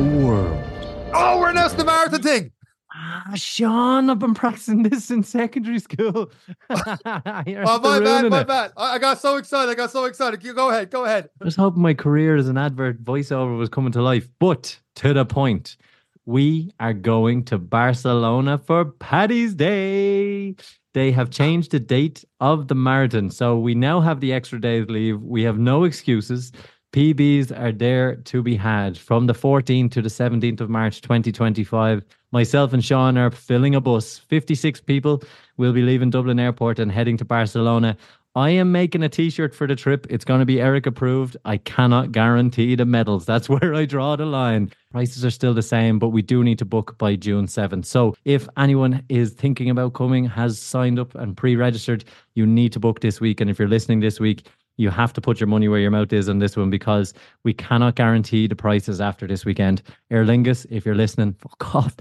world. Oh, we're announcing the marathon thing. Ah, Sean, I've been practicing this in secondary school. oh, my bad, my bad. I got so excited. I got so excited. You go ahead, go ahead. I was hoping my career as an advert voiceover was coming to life, but to the point. We are going to Barcelona for Paddy's Day. They have changed the date of the marathon. So we now have the extra days leave. We have no excuses. PBs are there to be had from the 14th to the 17th of March 2025. Myself and Sean are filling a bus. 56 people will be leaving Dublin Airport and heading to Barcelona. I am making a t-shirt for the trip. It's going to be Eric approved. I cannot guarantee the medals. That's where I draw the line. Prices are still the same, but we do need to book by June 7th. So if anyone is thinking about coming, has signed up and pre-registered, you need to book this week. And if you're listening this week, you have to put your money where your mouth is on this one because we cannot guarantee the prices after this weekend. Aer Lingus, if you're listening, fuck off.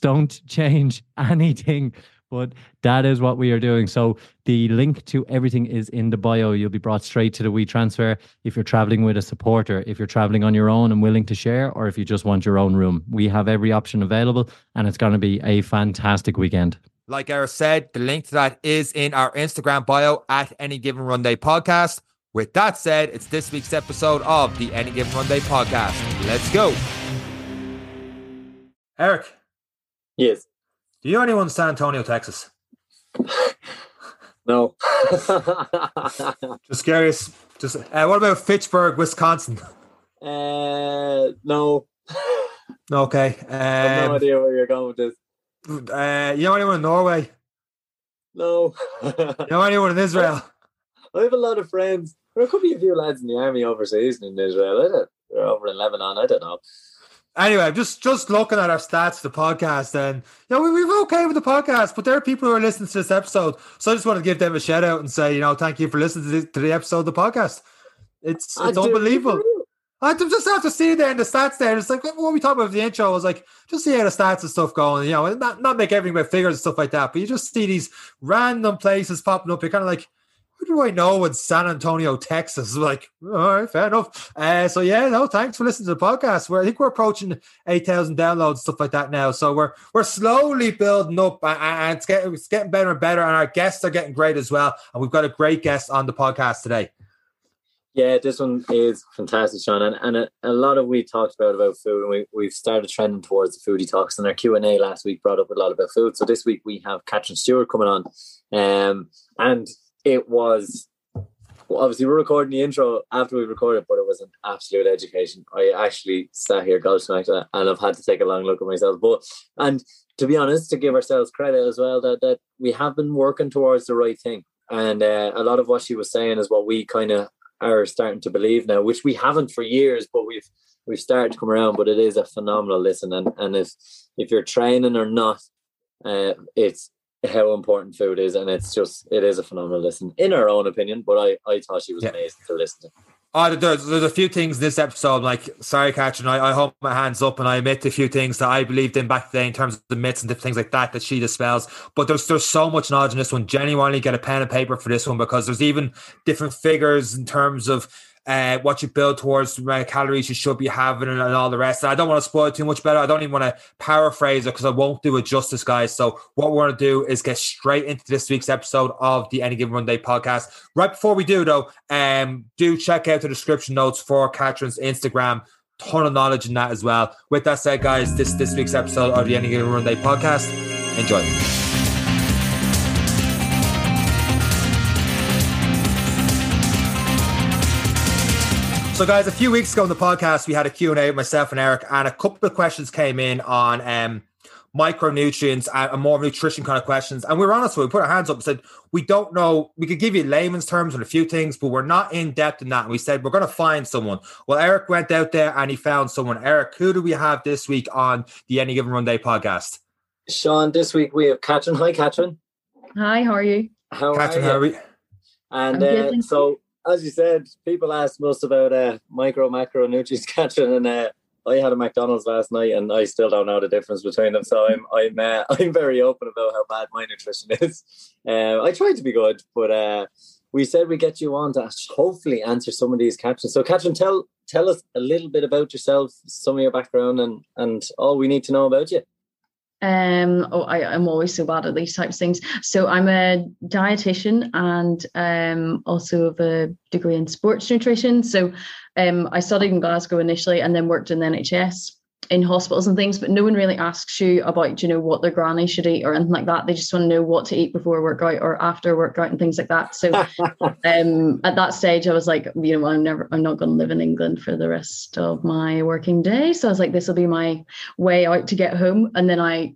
Don't change anything. But that is what we are doing. So the link to everything is in the bio. You'll be brought straight to the WeTransfer if you're traveling with a supporter, if you're traveling on your own and willing to share, or if you just want your own room. We have every option available and it's going to be a fantastic weekend. Like Eric said, the link to that is in our Instagram bio at Any Given Run Day podcast. With that said, it's this week's episode of the Any Given Run Day podcast. Let's go. Eric. Yes. Do you know anyone in San Antonio, Texas? no. just curious. Just uh, what about Fitchburg, Wisconsin? Uh, no. Okay. Um, I have no idea where you're going with this. Uh, you know anyone in Norway? No. you know anyone in Israel? I have a lot of friends there could be a few lads in the army overseas in Israel. I don't, they're over in Lebanon. I don't know. Anyway, just just looking at our stats, the podcast, and you know we, we're okay with the podcast, but there are people who are listening to this episode, so I just want to give them a shout out and say, you know, thank you for listening to the, to the episode of the podcast. It's it's I unbelievable. I just have to see there in the stats there. It's like when we talk about the intro, I was like, just see how the stats and stuff going. You know, not not make everything about figures and stuff like that, but you just see these random places popping up. You're kind of like, who do I know in San Antonio, Texas? Like, all right, fair enough. Uh, so yeah, no, thanks for listening to the podcast. Where I think we're approaching eight thousand downloads, stuff like that now. So we're we're slowly building up, and it's getting it's getting better and better. And our guests are getting great as well. And we've got a great guest on the podcast today. Yeah, this one is fantastic, Sean, and, and a, a, lot of we talked about about food, and we we've started trending towards the foodie talks. And our Q and A last week brought up a lot about food. So this week we have Katrin Stewart coming on, um, and it was well, obviously we're recording the intro after we recorded, but it was an absolute education. I actually sat here gobsmacked and I've had to take a long look at myself. But and to be honest, to give ourselves credit as well, that that we have been working towards the right thing. And uh, a lot of what she was saying is what we kind of are starting to believe now, which we haven't for years, but we've we've started to come around. But it is a phenomenal listen, and and if if you're training or not, uh, it's how important food is, and it's just it is a phenomenal listen in our own opinion. But I I thought she was yeah. amazing to listen to. Oh, there's, there's a few things in this episode. Like, sorry, Katrin, I, I hold my hands up and I admit a few things that I believed in back then in terms of the myths and different things like that that she dispels. But there's there's so much knowledge in this one. Genuinely get a pen and paper for this one because there's even different figures in terms of uh, what you build towards, the amount of calories you should be having, and, and all the rest. And I don't want to spoil too much better. I don't even want to paraphrase it because I won't do it justice, guys. So what we're going to do is get straight into this week's episode of the Any Given Run Day podcast. Right before we do, though, um, do check out the description notes for Katrin's Instagram. Ton of knowledge in that as well. With that said, guys, this this week's episode of the Any Given Run Day podcast. Enjoy. So, guys, a few weeks ago on the podcast, we had a Q&A with myself and Eric, and a couple of questions came in on um, micronutrients and more nutrition kind of questions. And we were honest with we put our hands up and said, we don't know, we could give you layman's terms on a few things, but we're not in depth in that. And we said, we're going to find someone. Well, Eric went out there and he found someone. Eric, who do we have this week on the Any Given Run Day podcast? Sean, this week we have Katrin. Hi, Katrin. Hi, how are you? How Katrin, are you? How are we? And uh, so as you said, people ask most about uh, micro macro nutrients and uh, I had a McDonald's last night, and I still don't know the difference between them. So I'm I'm uh, I'm very open about how bad my nutrition is. Uh, I try to be good, but uh, we said we get you on to hopefully answer some of these captions. So, Katrin, tell tell us a little bit about yourself, some of your background, and and all we need to know about you. Um, oh, I, am always so bad at these types of things. So I'm a dietitian and um, also have a degree in sports nutrition. So um, I studied in Glasgow initially and then worked in the NHS in hospitals and things, but no one really asks you about, you know, what their granny should eat or anything like that. They just want to know what to eat before workout or after workout and things like that. So um, at that stage, I was like, you know, I'm never, I'm not going to live in England for the rest of my working day. So I was like, this will be my way out to get home. And then I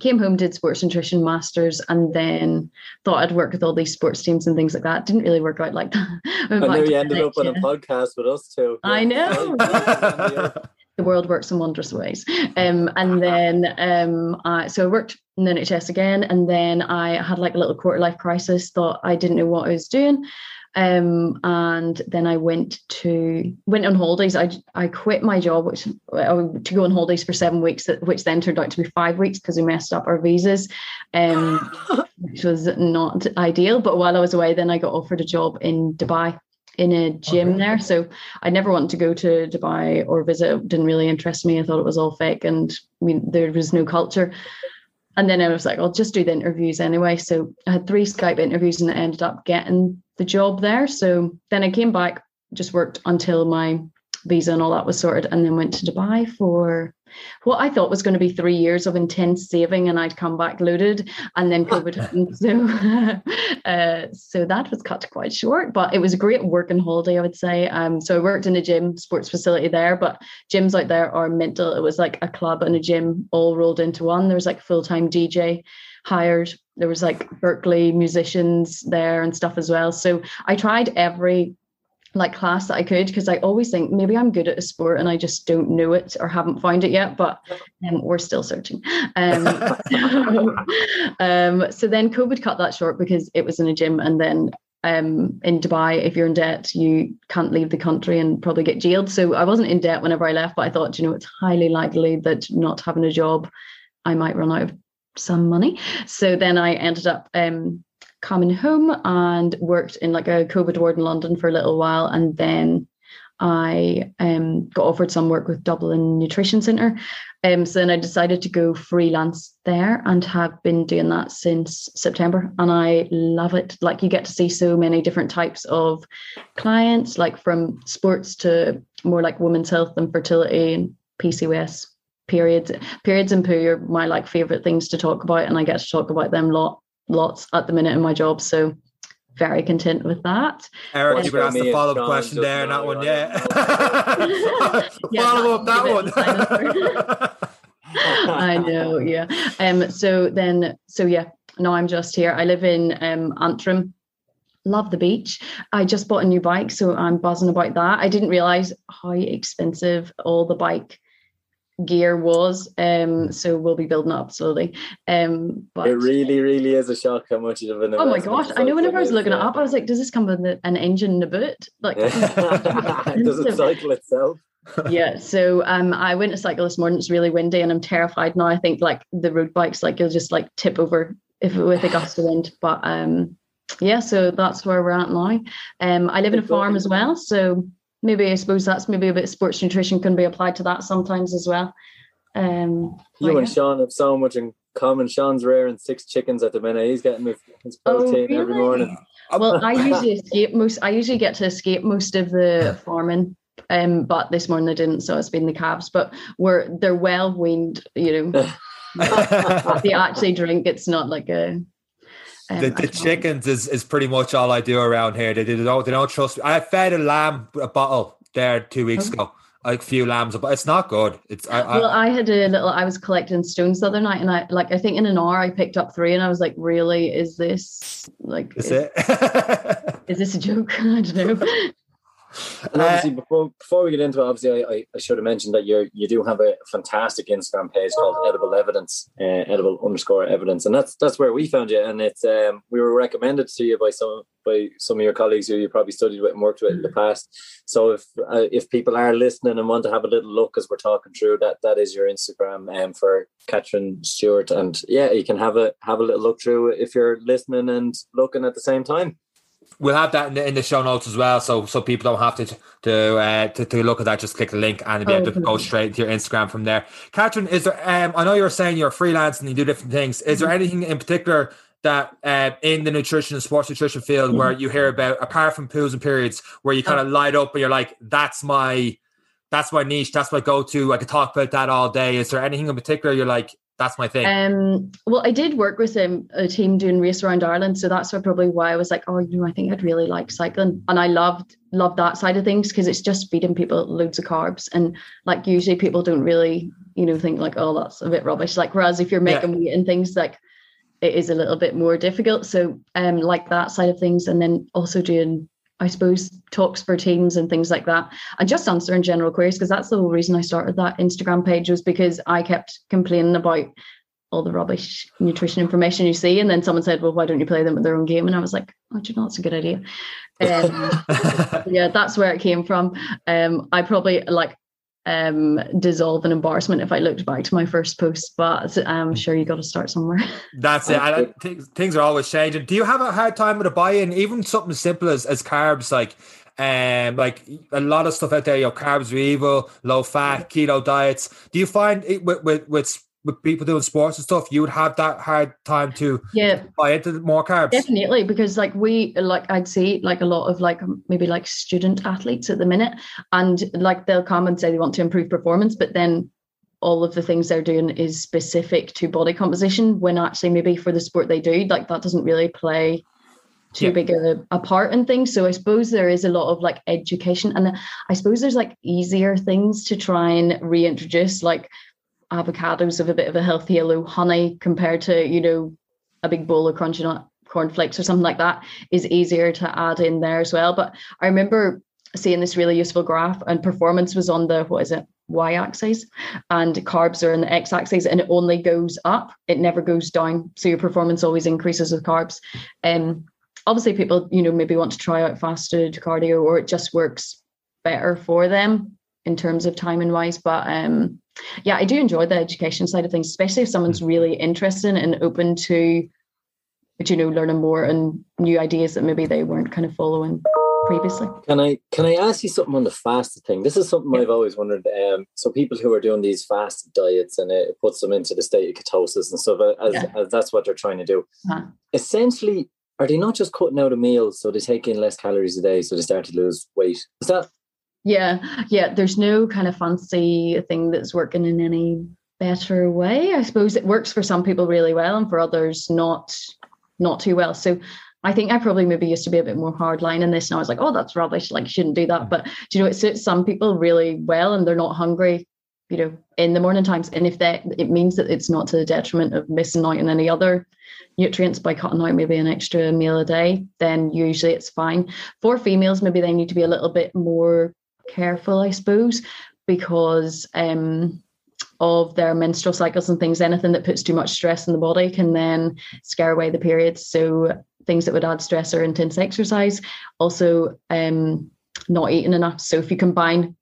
came home, did sports nutrition masters, and then thought I'd work with all these sports teams and things like that. Didn't really work out like that. I know you ended up on a podcast with us too. I know. the world works in wondrous ways. Um, and then, um, I, so I worked in the NHS again, and then I had like a little quarter life crisis. Thought I didn't know what I was doing, um, and then I went to went on holidays. I I quit my job, which uh, to go on holidays for seven weeks, which then turned out to be five weeks because we messed up our visas, um, which was not ideal. But while I was away, then I got offered a job in Dubai in a gym okay. there. So I never wanted to go to Dubai or visit. It didn't really interest me. I thought it was all fake and I mean there was no culture. And then I was like, I'll just do the interviews anyway. So I had three Skype interviews and I ended up getting the job there. So then I came back, just worked until my visa and all that was sorted, and then went to Dubai for what I thought was going to be three years of intense saving, and I'd come back loaded, and then COVID happened. So, uh, so that was cut quite short, but it was a great working holiday, I would say. Um, so I worked in a gym, sports facility there, but gyms out there are mental. It was like a club and a gym all rolled into one. There was like full time DJ hired. There was like Berkeley musicians there and stuff as well. So I tried every like class that I could because I always think maybe I'm good at a sport and I just don't know it or haven't found it yet, but um, we're still searching. Um, um, so then COVID cut that short because it was in a gym and then um, in Dubai, if you're in debt, you can't leave the country and probably get jailed. So I wasn't in debt whenever I left, but I thought, you know, it's highly likely that not having a job, I might run out of some money. So then I ended up um, coming home and worked in like a COVID ward in London for a little while. And then I um, got offered some work with Dublin Nutrition Centre. Um, so then I decided to go freelance there and have been doing that since September. And I love it. Like you get to see so many different types of clients, like from sports to more like women's health and fertility and PCOS periods. Periods and poo are my like favorite things to talk about. And I get to talk about them a lot lots at the minute in my job. So very content with that. Eric, you could ask the follow up question there, not one yet. follow up that one. I know, yeah. Um, so then, so yeah, now I'm just here. I live in um, Antrim. Love the beach. I just bought a new bike, so I'm buzzing about that. I didn't realize how expensive all the bike gear was. Um, hmm. so we'll be building up slowly. Um, but it really, really is a shock how much of an. Oh my gosh! I know. Whenever I was looking it up, I was like, "Does this come with an engine in the boot?" Like, does it cycle itself? yeah. So um, I went to cycle this morning. It's really windy, and I'm terrified now. I think like the road bikes, like you'll just like tip over if with a gust of wind. But um, yeah. So that's where we're at now. Um, I live in a farm as well, so maybe I suppose that's maybe a bit sports nutrition can be applied to that sometimes as well. Um, you and Sean have so much in common. Sean's rearing six chickens at the minute. He's getting his oh, protein oh, really? every morning. Well, I usually escape most. I usually get to escape most of the farming. Um, but this morning I didn't, so it's been the calves. But we're they're well weaned, you know. they actually drink. It's not like a um, the, the chickens is, is pretty much all I do around here. They, they don't they don't trust me. I fed a lamb a bottle there two weeks oh. ago. Like a few lambs, but it's not good. It's I, well, I, I had a little. I was collecting stones the other night, and I like I think in an hour I picked up three, and I was like, "Really? Is this like? Is, is it? is this a joke? I don't know. And obviously, uh, before before we get into it, obviously, I, I, should have mentioned that you you do have a fantastic Instagram page called Edible Evidence, uh, Edible underscore Evidence, and that's that's where we found you. And it's um, we were recommended to you by some by some of your colleagues who you probably studied with and worked with in the past. So if uh, if people are listening and want to have a little look as we're talking through that, that is your Instagram um, for Catherine Stewart, and yeah, you can have a have a little look through if you're listening and looking at the same time. We'll have that in the, in the show notes as well, so so people don't have to to uh, to, to look at that. Just click the link and be able to go straight to your Instagram from there. Catherine, is there? Um, I know you were saying you're freelance and you do different things. Is there Mm-hmm. anything in particular? That uh, in the nutrition and sports nutrition field, where Mm-hmm. you hear about apart from pools and periods, where you kind of light up and you're like, "That's my, that's my niche, that's my go-to." I could talk about that all day. Is there anything in particular you're like, "That's my thing"? Um, well, I did work with um, a team doing race around Ireland, so that's probably why I was like, oh, you know, I think I'd really like cycling, and I loved loved that side of things because it's just feeding people loads of carbs, and like usually people don't really, you know, think like, oh, that's a bit rubbish. Like whereas if you're Yeah. making weight and things like it is a little bit more difficult. So um, like that side of things, and then also doing. I suppose talks for teams and things like that, and just answering general queries because that's the whole reason I started that Instagram page was because I kept complaining about all the rubbish nutrition information you see. And then someone said, Well, why don't you play them at their own game? And I was like, Oh, do you know that's a good idea. Um, yeah, that's where it came from. Um, I probably like um dissolve in embarrassment if I looked back to my first post, but I'm sure you got to start somewhere. That's it. I, things, things are always changing. Do you have a hard time with a buy-in, even something simple as, as carbs, like um, like a lot of stuff out there, you know, carbs are evil, low fat, keto diets. Do you find it with with with, with people doing sports and stuff, you would have that hard time to Yeah, buy into more carbs? definitely. Because like we like I'd see like a lot of like maybe like student athletes at the minute, and like they'll come and say they want to improve performance, but then all of the things they're doing is specific to body composition when actually maybe for the sport they do like that doesn't really play too Yeah. big a, a part in things so i suppose there is a lot of like education and i suppose there's like easier things to try and reintroduce like avocados have a bit of a healthier low honey compared to you know a big bowl of crunchy nut cornflakes or something like that is easier to add in there as well. But i remember seeing this really useful graph and performance was on the what is it y-axis and carbs are in the x-axis and it only goes up. It never goes down. So your performance always increases with carbs. Um obviously people you know maybe want to try out fasted cardio or it just works better for them in terms of timing wise but um yeah i do enjoy the education side of things especially if someone's really interested and open to you know learning more and new ideas that maybe they weren't kind of following previously Can I can I ask you something on the fasted thing? This is something Yeah. I've always wondered. Um, so people who are doing these fast diets and it puts them into the state of ketosis and stuff, uh, as, Yeah. as that's what they're trying to do. Uh-huh. Essentially, are they not just cutting out a meal so they take in less calories a day so they start to lose weight? Is that Yeah, yeah. There's no kind of fancy thing that's working in any better way. I suppose it works for some people really well, and for others not not too well. So I think I probably maybe used to be a bit more hardline in this, and I was like, oh, that's rubbish. Like, you shouldn't do that. Mm. But do you know, it suits some people really well, and they're not hungry. You know, in the morning times, and if that it means that it's not to the detriment of missing out on any other nutrients by cutting out maybe an extra meal a day, then usually it's fine. For females, maybe they need to be a little bit more careful, I suppose, because um, of their menstrual cycles and things. Anything that puts too much stress in the body can then scare away the periods. So things that would add stress or intense exercise, also um, not eating enough. So if you combine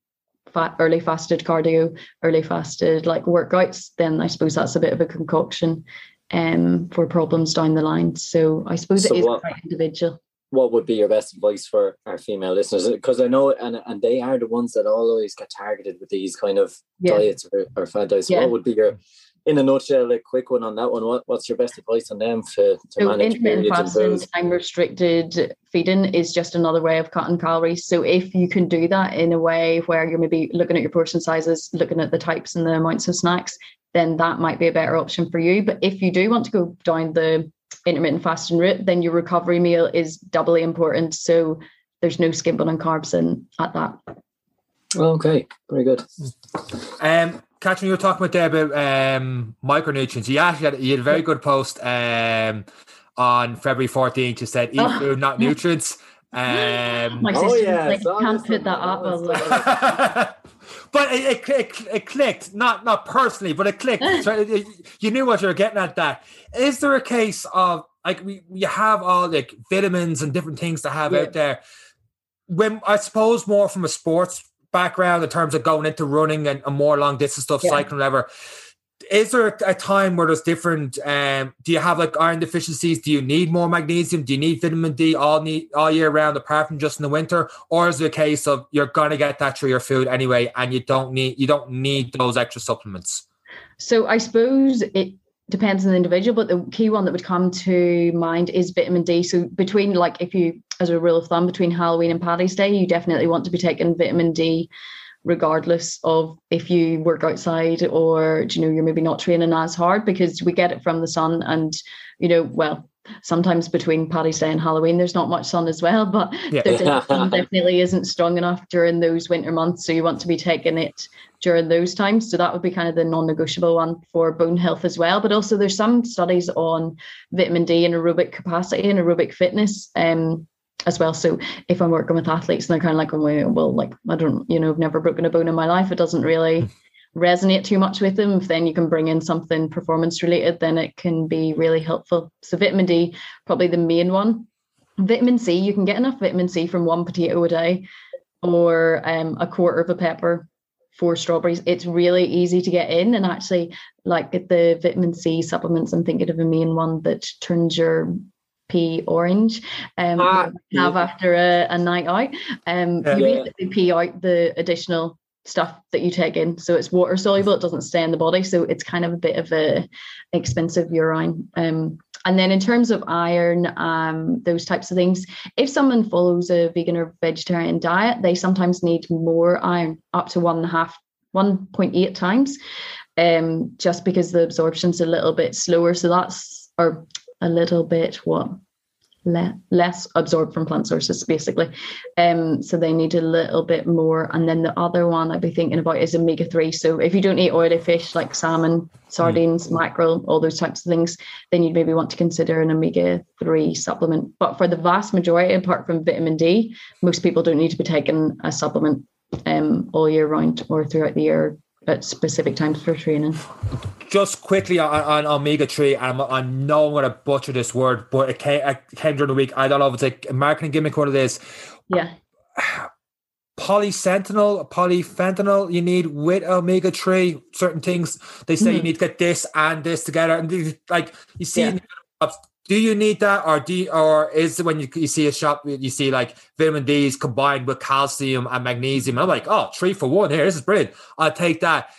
fat, early fasted cardio, early fasted like workouts, then I suppose that's a bit of a concoction um, for problems down the line. So I suppose So it is what- quite individual. What would be your best advice for our female listeners? Because I know, and and they are the ones that always get targeted with these kind of Yeah. diets or, or fad diets. Yeah. What would be your, in a nutshell, a quick one on that one? What what's your best advice on them to, to So manage intermittent fasting, time restricted feeding is just another way of cutting calories. So if you can do that in a way where you're maybe looking at your portion sizes, looking at the types and the amounts of snacks, then that might be a better option for you. But if you do want to go down the intermittent fasting route, then your recovery meal is doubly important. So there's no skimping on carbs in at that. Okay, very good. Um, Catherine, you were talking about there about um, micronutrients. You actually had, you had a very good post um, on February 14th. You said eat Oh. food, not nutrients. Um, My Oh, yeah, like, can't this put that up. but it, it, it, clicked, not not personally, but it clicked. So it- you knew what you were getting at. That is there a case of like we you have all like vitamins and different things to have Yeah. out there. When I suppose more from a sports background in terms of going into running and, and more long distance stuff, Yeah. cycling, whatever. Is there a time where there's different um do you have like iron deficiencies? Do you need more magnesium? Do you need vitamin d all need all year round apart from just in the winter? Or is it a case of you're to get that through your food anyway and you don't need you don't need those extra supplements? So i suppose it depends on the individual but the key one that would come to mind is vitamin d. So between like if you as a rule of thumb between halloween and paddy's day you definitely want to be taking vitamin d regardless of if you work outside or you know you're maybe not training as hard because we get it from the sun and you know well sometimes between Paddy's Day and Halloween there's not much sun as well but yeah. the sun definitely isn't strong enough during those winter months so you want to be taking it during those times so that would be kind of the non-negotiable one for bone health as well but also there's some studies on vitamin D and aerobic capacity and aerobic fitness um as well. So if I'm working with athletes and they're kind of like, well, well, like I don't, you know, I've never broken a bone in my life. It doesn't really resonate too much with them. If then you can bring in something performance related, then it can be really helpful. So vitamin D, probably the main one. Vitamin C, you can get enough vitamin C from one potato a day or um, a quarter of a pepper four strawberries. It's really easy to get in. And actually, like the vitamin C supplements, I'm thinking of a main one that turns your pee orange um ah, have yeah. after a, a, night out um yeah. you basically pee out the additional stuff that you take in so it's water soluble it doesn't stay in the body so it's kind of a bit of a expensive urine um and then in terms of iron um those types of things if someone follows a vegan or vegetarian diet they sometimes need more iron up to one and a half 1.8 times um just because the absorption's a little bit slower so that's or a little bit what le- less absorbed from plant sources basically um so they need a little bit more and then the other one i'd be thinking about is omega-3 so if you don't eat oily fish like salmon sardines mm. mackerel all those types of things then you'd maybe want to consider an omega-3 supplement but for the vast majority apart from vitamin d most people don't need to be taking a supplement um all year round or throughout the year at specific times for training. Just quickly on, on omega three, and I know I'm going to butcher this word, but it came, it came during the week. I don't know if it's like a marketing gimmick what it is. Yeah. Polysentinel, polyfentanyl, you need with omega three. Certain things they say mm-hmm. you need to get this and this together, and like you see yeah do you need that or do you, or is it when you, you see a shop you see like vitamin D's combined with calcium and magnesium and I'm like oh three for one here this is brilliant I'll take that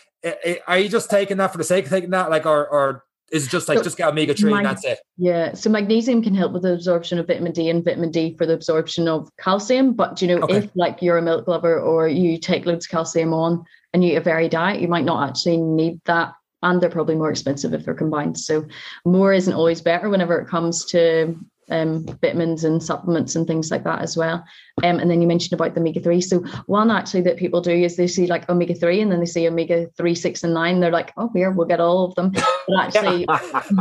are you just taking that for the sake of taking that like or or is it just like so just get omega three mag- and that's it? Yeah. So magnesium can help with the absorption of vitamin D and vitamin D for the absorption of calcium. But you know, okay. if like you're a milk lover or you take loads of calcium on and you eat a varied diet, you might not actually need that and they're probably more expensive if they're combined. So more isn't always better whenever it comes to um, vitamins and supplements and things like that as well. Um, and then you mentioned about the omega 3. So, one actually that people do is they see like omega 3 and then they see omega 3, 6, and 9. They're like, oh, here, we'll get all of them. But actually,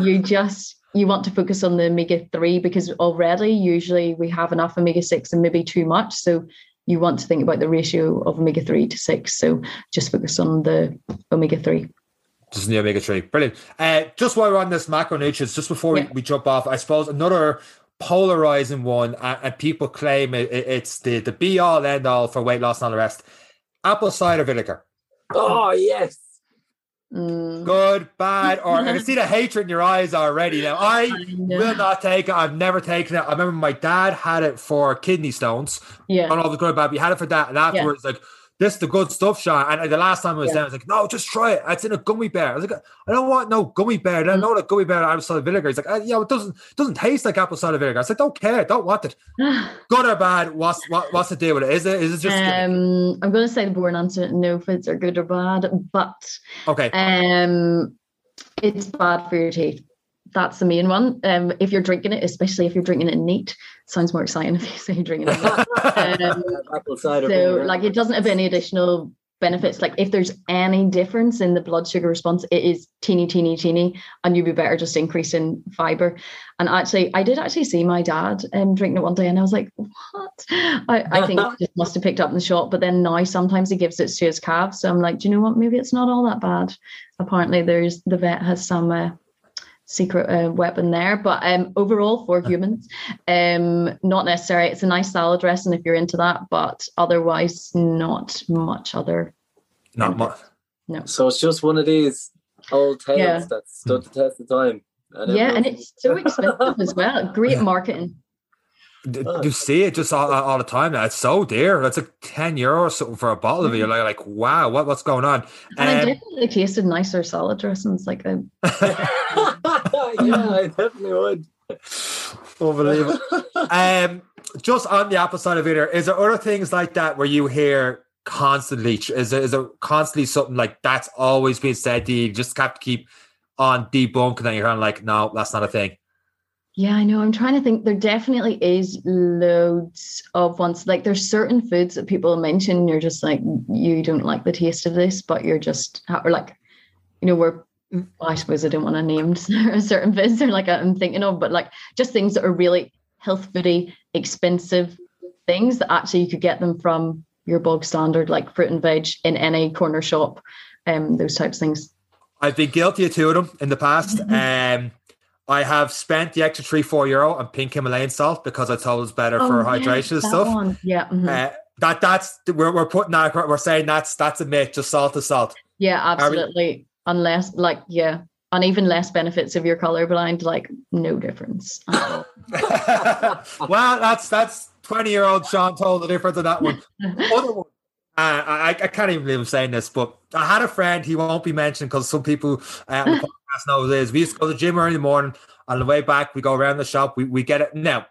you just you want to focus on the omega 3 because already usually we have enough omega 6 and maybe too much. So, you want to think about the ratio of omega 3 to 6. So, just focus on the omega 3. Just is the Omega three, Brilliant. Uh, just while we're on this macro nutrients, just before yeah. we, we jump off, I suppose another polarizing one, and, and people claim it, it, it's the, the be all end all for weight loss and all the rest. Apple cider vinegar. Oh, yes. Mm. Good, bad, or I can see the hatred in your eyes already. Now, I, will not take it. I've never taken it. I remember my dad had it for kidney stones. Yeah. On all the good, bad. He had it for that. And afterwards, yeah. like, this is the good stuff, Sean. And the last time I was yeah. there, I was like, no, just try it. It's in a gummy bear. I was like, I don't want no gummy bear. I don't mm. know that gummy bear apple cider vinegar. He's like, uh, yeah, it doesn't doesn't taste like apple cider vinegar. I was like, don't care, don't want it. good or bad? What's what, what's the deal with it? Is it is it just? Um, I'm going to say the boring answer. No, if it's are good or bad, but okay. Um, it's bad for your teeth that's the main one. Um, if you're drinking it, especially if you're drinking it neat, sounds more exciting if you say you're drinking it. um, so, like, it doesn't have any additional benefits. Like, if there's any difference in the blood sugar response, it is teeny, teeny, teeny, and you'd be better just increasing fiber. And actually, I did actually see my dad um, drinking it one day, and I was like, "What?" I, I think just must have picked up in the shop. But then now, sometimes he gives it to his calves. So I'm like, "Do you know what? Maybe it's not all that bad." Apparently, there's the vet has some. Uh, secret uh, weapon there. But um, overall, for humans, um, not necessary. It's a nice salad dressing if you're into that, but otherwise, not much other. Not much. No. So it's just one of these Old tales Yeah. that stood the test of time. And yeah, and it's so expensive as well. Great marketing. Oh. You see it just all, all the time now. It's so dear. It's like 10 euro or something for a bottle of it. You're like, like wow, what, what's going on? And I Um, definitely tasted nicer salad dressings. Like a, yeah, I definitely would. Unbelievable. um, just on the apple side of it, is there other things like that where you hear constantly? Is there, is there constantly something like that's always been said to you? You just have to keep on debunking and you're kind of like, no, that's not a thing. yeah, I know. I'm trying to think. There definitely is loads of ones. Like there's certain foods that people mention. You're just like, you don't like the taste of this, but you're just, or like, you know, we're, I suppose I don't want to name certain foods. They're like I'm thinking of, but like just things that are really health foody, expensive things that actually you could get them from your bog standard, like fruit and veg in any corner shop. Um, those types of things. I've been guilty of two of them in the past. Um, I have spent the extra three, four euro on pink Himalayan salt because I thought it was better for Oh, yeah, hydration and stuff. one. Yeah. mhm. Uh, that that's we're, we're putting that we're saying that's that's a myth. Just salt is salt. Yeah, absolutely. Unless, like, yeah, and even less benefits if you're colorblind, like, no difference. well, that's that's twenty year old Sean told the difference on that one. Other one. Uh, I, I can't even believe I'm saying this, but I had a friend. He won't be mentioned because some people uh, on the podcast know who it is. We used to go to the gym early in the morning. On the way back, we go around the shop. We, we get it. Now,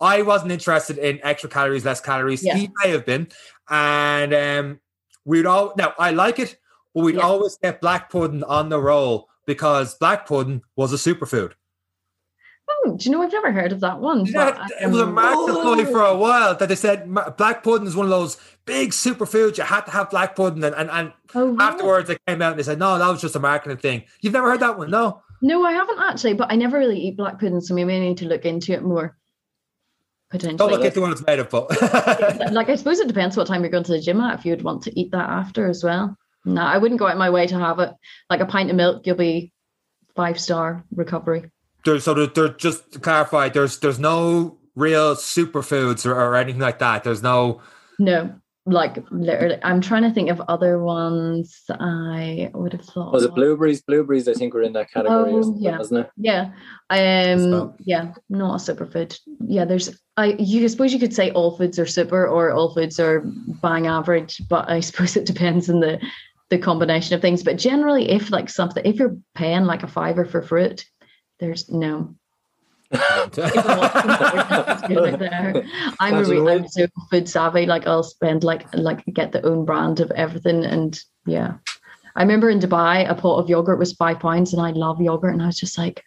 I wasn't interested in extra calories, less calories. Yeah. He may have been, and um, we'd all. Now, I like it, but we'd Yeah. always get black pudding on the roll because black pudding was a superfood. oh, do you know, I've never heard of that one. Yeah, but, it was a um, market ploy for a while that they said black pudding is one of those big superfoods. You had to have black pudding, and, and, and oh, really? afterwards they came out and they said, no, that was just a marketing thing. You've never heard that one? No. No, I haven't actually, but I never really eat black pudding, so maybe I need to look into it more. Potentially, don't look into what it's made of, but like, I suppose it depends what time you're going to the gym at, if you'd want to eat that after as well. No, I wouldn't go out of my way to have it. Like a pint of milk, you'll be five star recovery. there's so there, there, just to clarify, there's there's no real superfoods or, or anything like that. There's no No, like literally, I'm trying to think of other ones I would have thought. Was it blueberries? Blueberries, I think, were in that category, Oh, yeah. wasn't it? Yeah. Um So- yeah, not a superfood. Yeah, there's I you I suppose you could say all foods are super or all foods are bang average, but I suppose it depends on the the combination of things. But generally if like something if you're paying like a fiver for fruit, there's no. I'm a Imagine re- I'm so food savvy. Like I'll spend like like get the own brand of everything, and yeah. I remember in Dubai, a pot of yogurt was five pounds, and I love yogurt, and I was just like,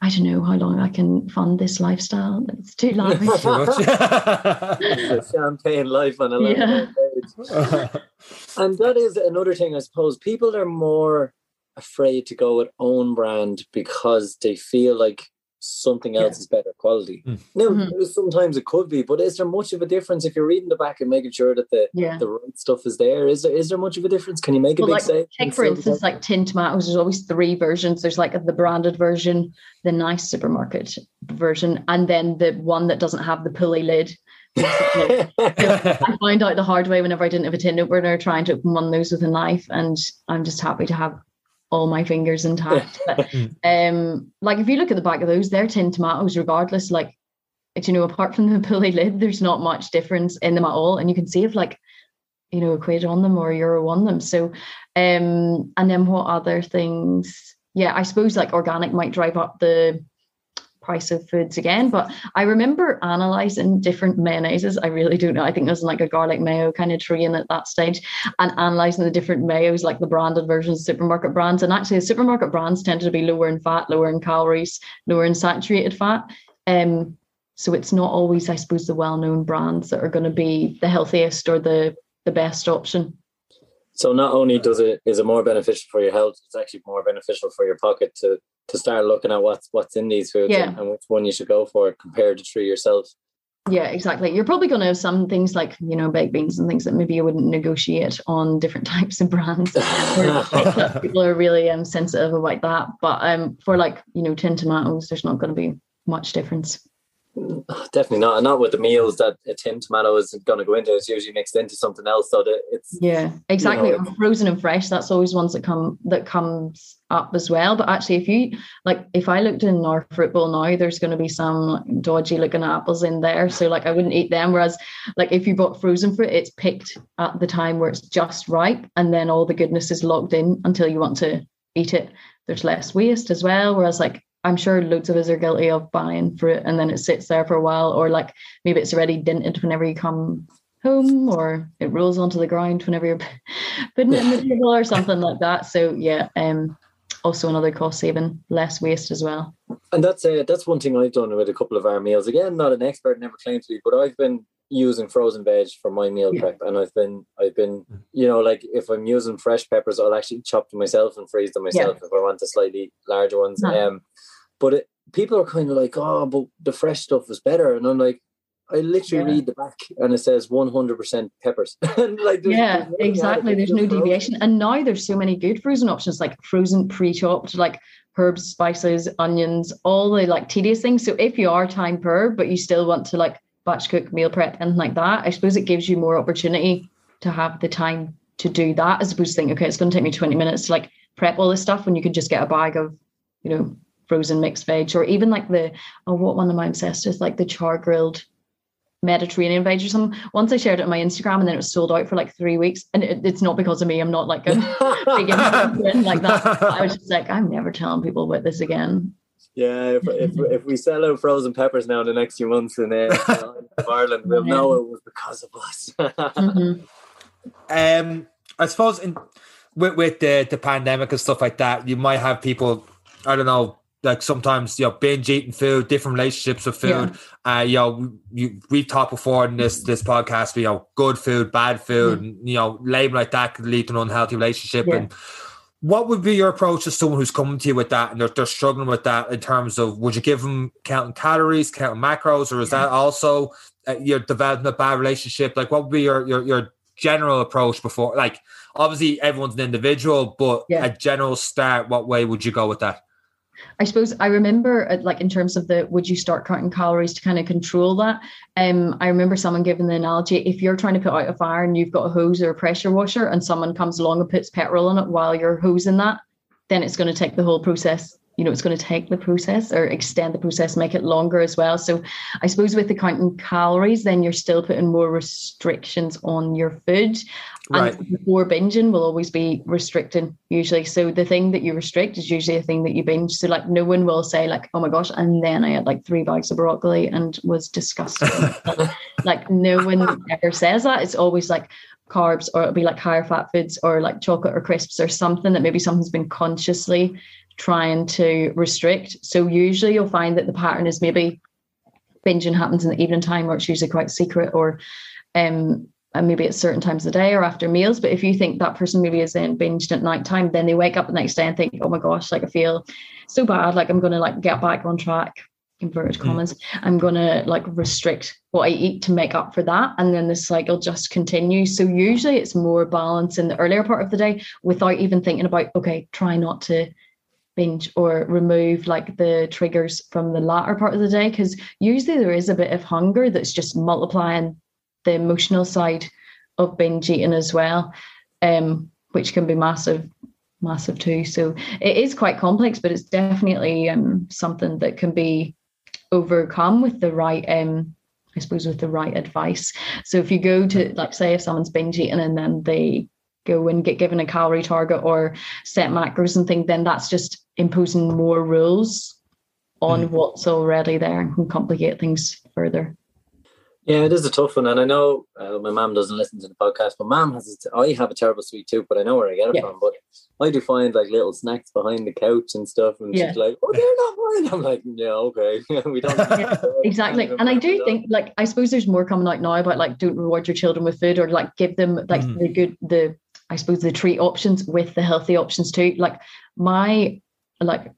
I don't know how long I can fund this lifestyle. It's too lavish. The champagne life on a Yeah. Page. And that is another thing, I suppose. People are more afraid to go with own brand because they feel like something else Yeah. is better quality. Mm. Now, Mhm. sometimes it could be, but is there much of a difference if you're reading the back and making sure that the, yeah. the right stuff is there? Is there is there much of a difference? Can you make a big like, save? Take for instance, like tin tomatoes. There's always three versions. There's like the branded version, the nice supermarket version, and then the one that doesn't have the pulley lid. Basically. I found out the hard way whenever I didn't have a tin opener trying to open one of those with a knife, and I'm just happy to have all my fingers intact. But, um, like if you look at the back of those, they're tin tomatoes, regardless. Like, you know, apart from the pulley lid, there's not much difference in them at all, and you can save like, you know, a quid on them or a euro on them. So, um, and then what other things? Yeah, I suppose like organic might drive up the price of foods again. But I remember analyzing different mayonnaises. I really don't know. I think there's like a garlic mayo kind of train at that stage and analyzing the different mayos, like the branded versions, supermarket brands. And actually, the supermarket brands tended to be lower in fat, lower in calories, lower in saturated fat. Um, so it's not always, I suppose, the well-known brands that are going to be the healthiest or the the best option. So not only does it is it more beneficial for your health, it's actually more beneficial for your pocket to to start looking at what's what's in these foods Yeah. and, and which one you should go for compared to true yourself. Yeah, exactly. You're probably going to have some things like, you know, baked beans and things that maybe you wouldn't negotiate on different types of brands. People are really um, sensitive about that. But um, for like, you know, tin tomatoes, there's not going to be much difference. Definitely not. Not with the meals that a tin tomato is going to go into. It's usually mixed into something else, so that it's yeah, exactly. You know, frozen and fresh. That's always ones that come that comes up as well. But actually, if you like, if I looked in our fruit bowl now, there's going to be some dodgy looking apples in there. So like, I wouldn't eat them. Whereas, like, if you bought frozen fruit, it's picked at the time where it's just ripe, and then all the goodness is locked in until you want to eat it. There's less waste as well. Whereas, like I'm sure loads of us are guilty of buying fruit and then it sits there for a while, or like maybe it's already dented whenever you come home, or it rolls onto the ground whenever you're putting it in the table or something like that. So yeah, um, also another cost saving, less waste as well. And that's uh, that's one thing I've done with a couple of our meals. Again, not an expert, never claimed to be, but I've been using frozen veg for my meal yeah. prep and I've been I've been you know like if I'm using fresh peppers I'll actually chop them myself and freeze them myself yeah. if I want the slightly larger ones um but it, people are kind of like, oh, but the fresh stuff is better. And I'm like, I literally yeah. read the back and it says 100% peppers. like yeah, exactly. There's no deviation. And now there's so many good frozen options like frozen pre-chopped, like herbs, spices, onions, all the like tedious things. So if you are time poor, but you still want to like batch cook, meal prep, and like that, I suppose it gives you more opportunity to have the time to do that as opposed to think, okay, it's going to take me 20 minutes to like prep all this stuff when you could just get a bag of, you know, frozen mixed veg, or even like the oh, what one am I obsessed with? Like the char grilled Mediterranean veg or something. Once I shared it on my Instagram and then it was sold out for like three weeks. And it, it's not because of me. I'm not like a big like that. I was just like, I'm never telling people about this again. Yeah, if, if, if we sell out frozen peppers now in the next few months in, uh, Ireland, we'll know it was because of us. mm-hmm. Um, I suppose in with, with the the pandemic and stuff like that, you might have people. I don't know like sometimes you know binge eating food, different relationships with food. Yeah. Uh, you know, you, we've talked before in this this podcast. You know, good food, bad food, mm. and, you know, label like that could lead to an unhealthy relationship. Yeah. And what would be your approach to someone who's coming to you with that and they're, they're struggling with that in terms of would you give them counting calories, counting macros, or is yeah. that also uh, you're developing a bad relationship? Like, what would be your your your general approach before? Like, obviously everyone's an individual, but a general start. What way would you go with that? I suppose I remember, uh, like in terms of the would you start counting calories to kind of control that? Um, I remember someone giving the analogy: if you're trying to put out a fire and you've got a hose or a pressure washer, and someone comes along and puts petrol on it while you're hosing that, then it's going to take the whole process. You know, it's going to take the process or extend the process, make it longer as well. So, I suppose with the counting calories, then you're still putting more restrictions on your food. Right. And before binging will always be restricting usually. So the thing that you restrict is usually a thing that you binge. So like no one will say like, oh my gosh, and then I had like three bags of broccoli and was disgusting. like no one ever says that. It's always like carbs or it'll be like higher fat foods or like chocolate or crisps or something that maybe someone's been consciously trying to restrict. So usually you'll find that the pattern is maybe binging happens in the evening time or it's usually quite secret or um and maybe at certain times of the day or after meals. But if you think that person maybe is then binged at nighttime, then they wake up the next day and think, oh my gosh, like I feel so bad. Like I'm gonna like get back on track, inverted mm. commas. I'm gonna like restrict what I eat to make up for that. And then the cycle just continues. So usually it's more balance in the earlier part of the day without even thinking about, okay, try not to binge or remove like the triggers from the latter part of the day. Cause usually there is a bit of hunger that's just multiplying the emotional side of binge eating as well, um, which can be massive, massive too. So it is quite complex, but it's definitely um, something that can be overcome with the right, um, I suppose, with the right advice. So if you go to, like, say, if someone's binge eating and then they go and get given a calorie target or set macros and things, then that's just imposing more rules on mm. what's already there and can complicate things further. Yeah, it is a tough one, and I know uh, my mom doesn't listen to the podcast, but mom has. A, I have a terrible sweet tooth, but I know where I get it yeah. from. But I do find like little snacks behind the couch and stuff, and yeah. she's like, "Oh, they're not mine." I'm like, "Yeah, okay, we don't." Yeah, exactly, and I do think like I suppose there's more coming out now about like don't reward your children with food or like give them like mm. the good the I suppose the treat options with the healthy options too. Like my like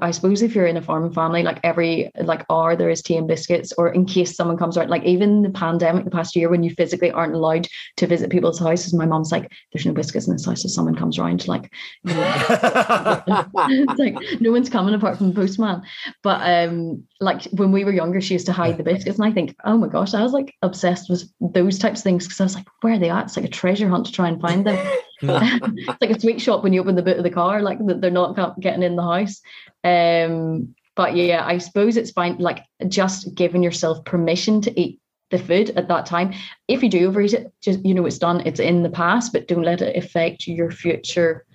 I suppose if you're in a farming family, like every like hour there is tea and biscuits, or in case someone comes around, like even the pandemic the past year when you physically aren't allowed to visit people's houses, my mom's like, "There's no biscuits in this house." If someone comes around, like, you know, it's like no one's coming apart from the postman. But um, like when we were younger, she used to hide the biscuits, and I think, oh my gosh, I was like obsessed with those types of things because I was like, where are they at? It's like a treasure hunt to try and find them. it's like a sweet shop when you open the boot of the car, like they're not getting in the house. Um, but yeah, I suppose it's fine, like just giving yourself permission to eat the food at that time. If you do overeat it, just you know it's done, it's in the past, but don't let it affect your future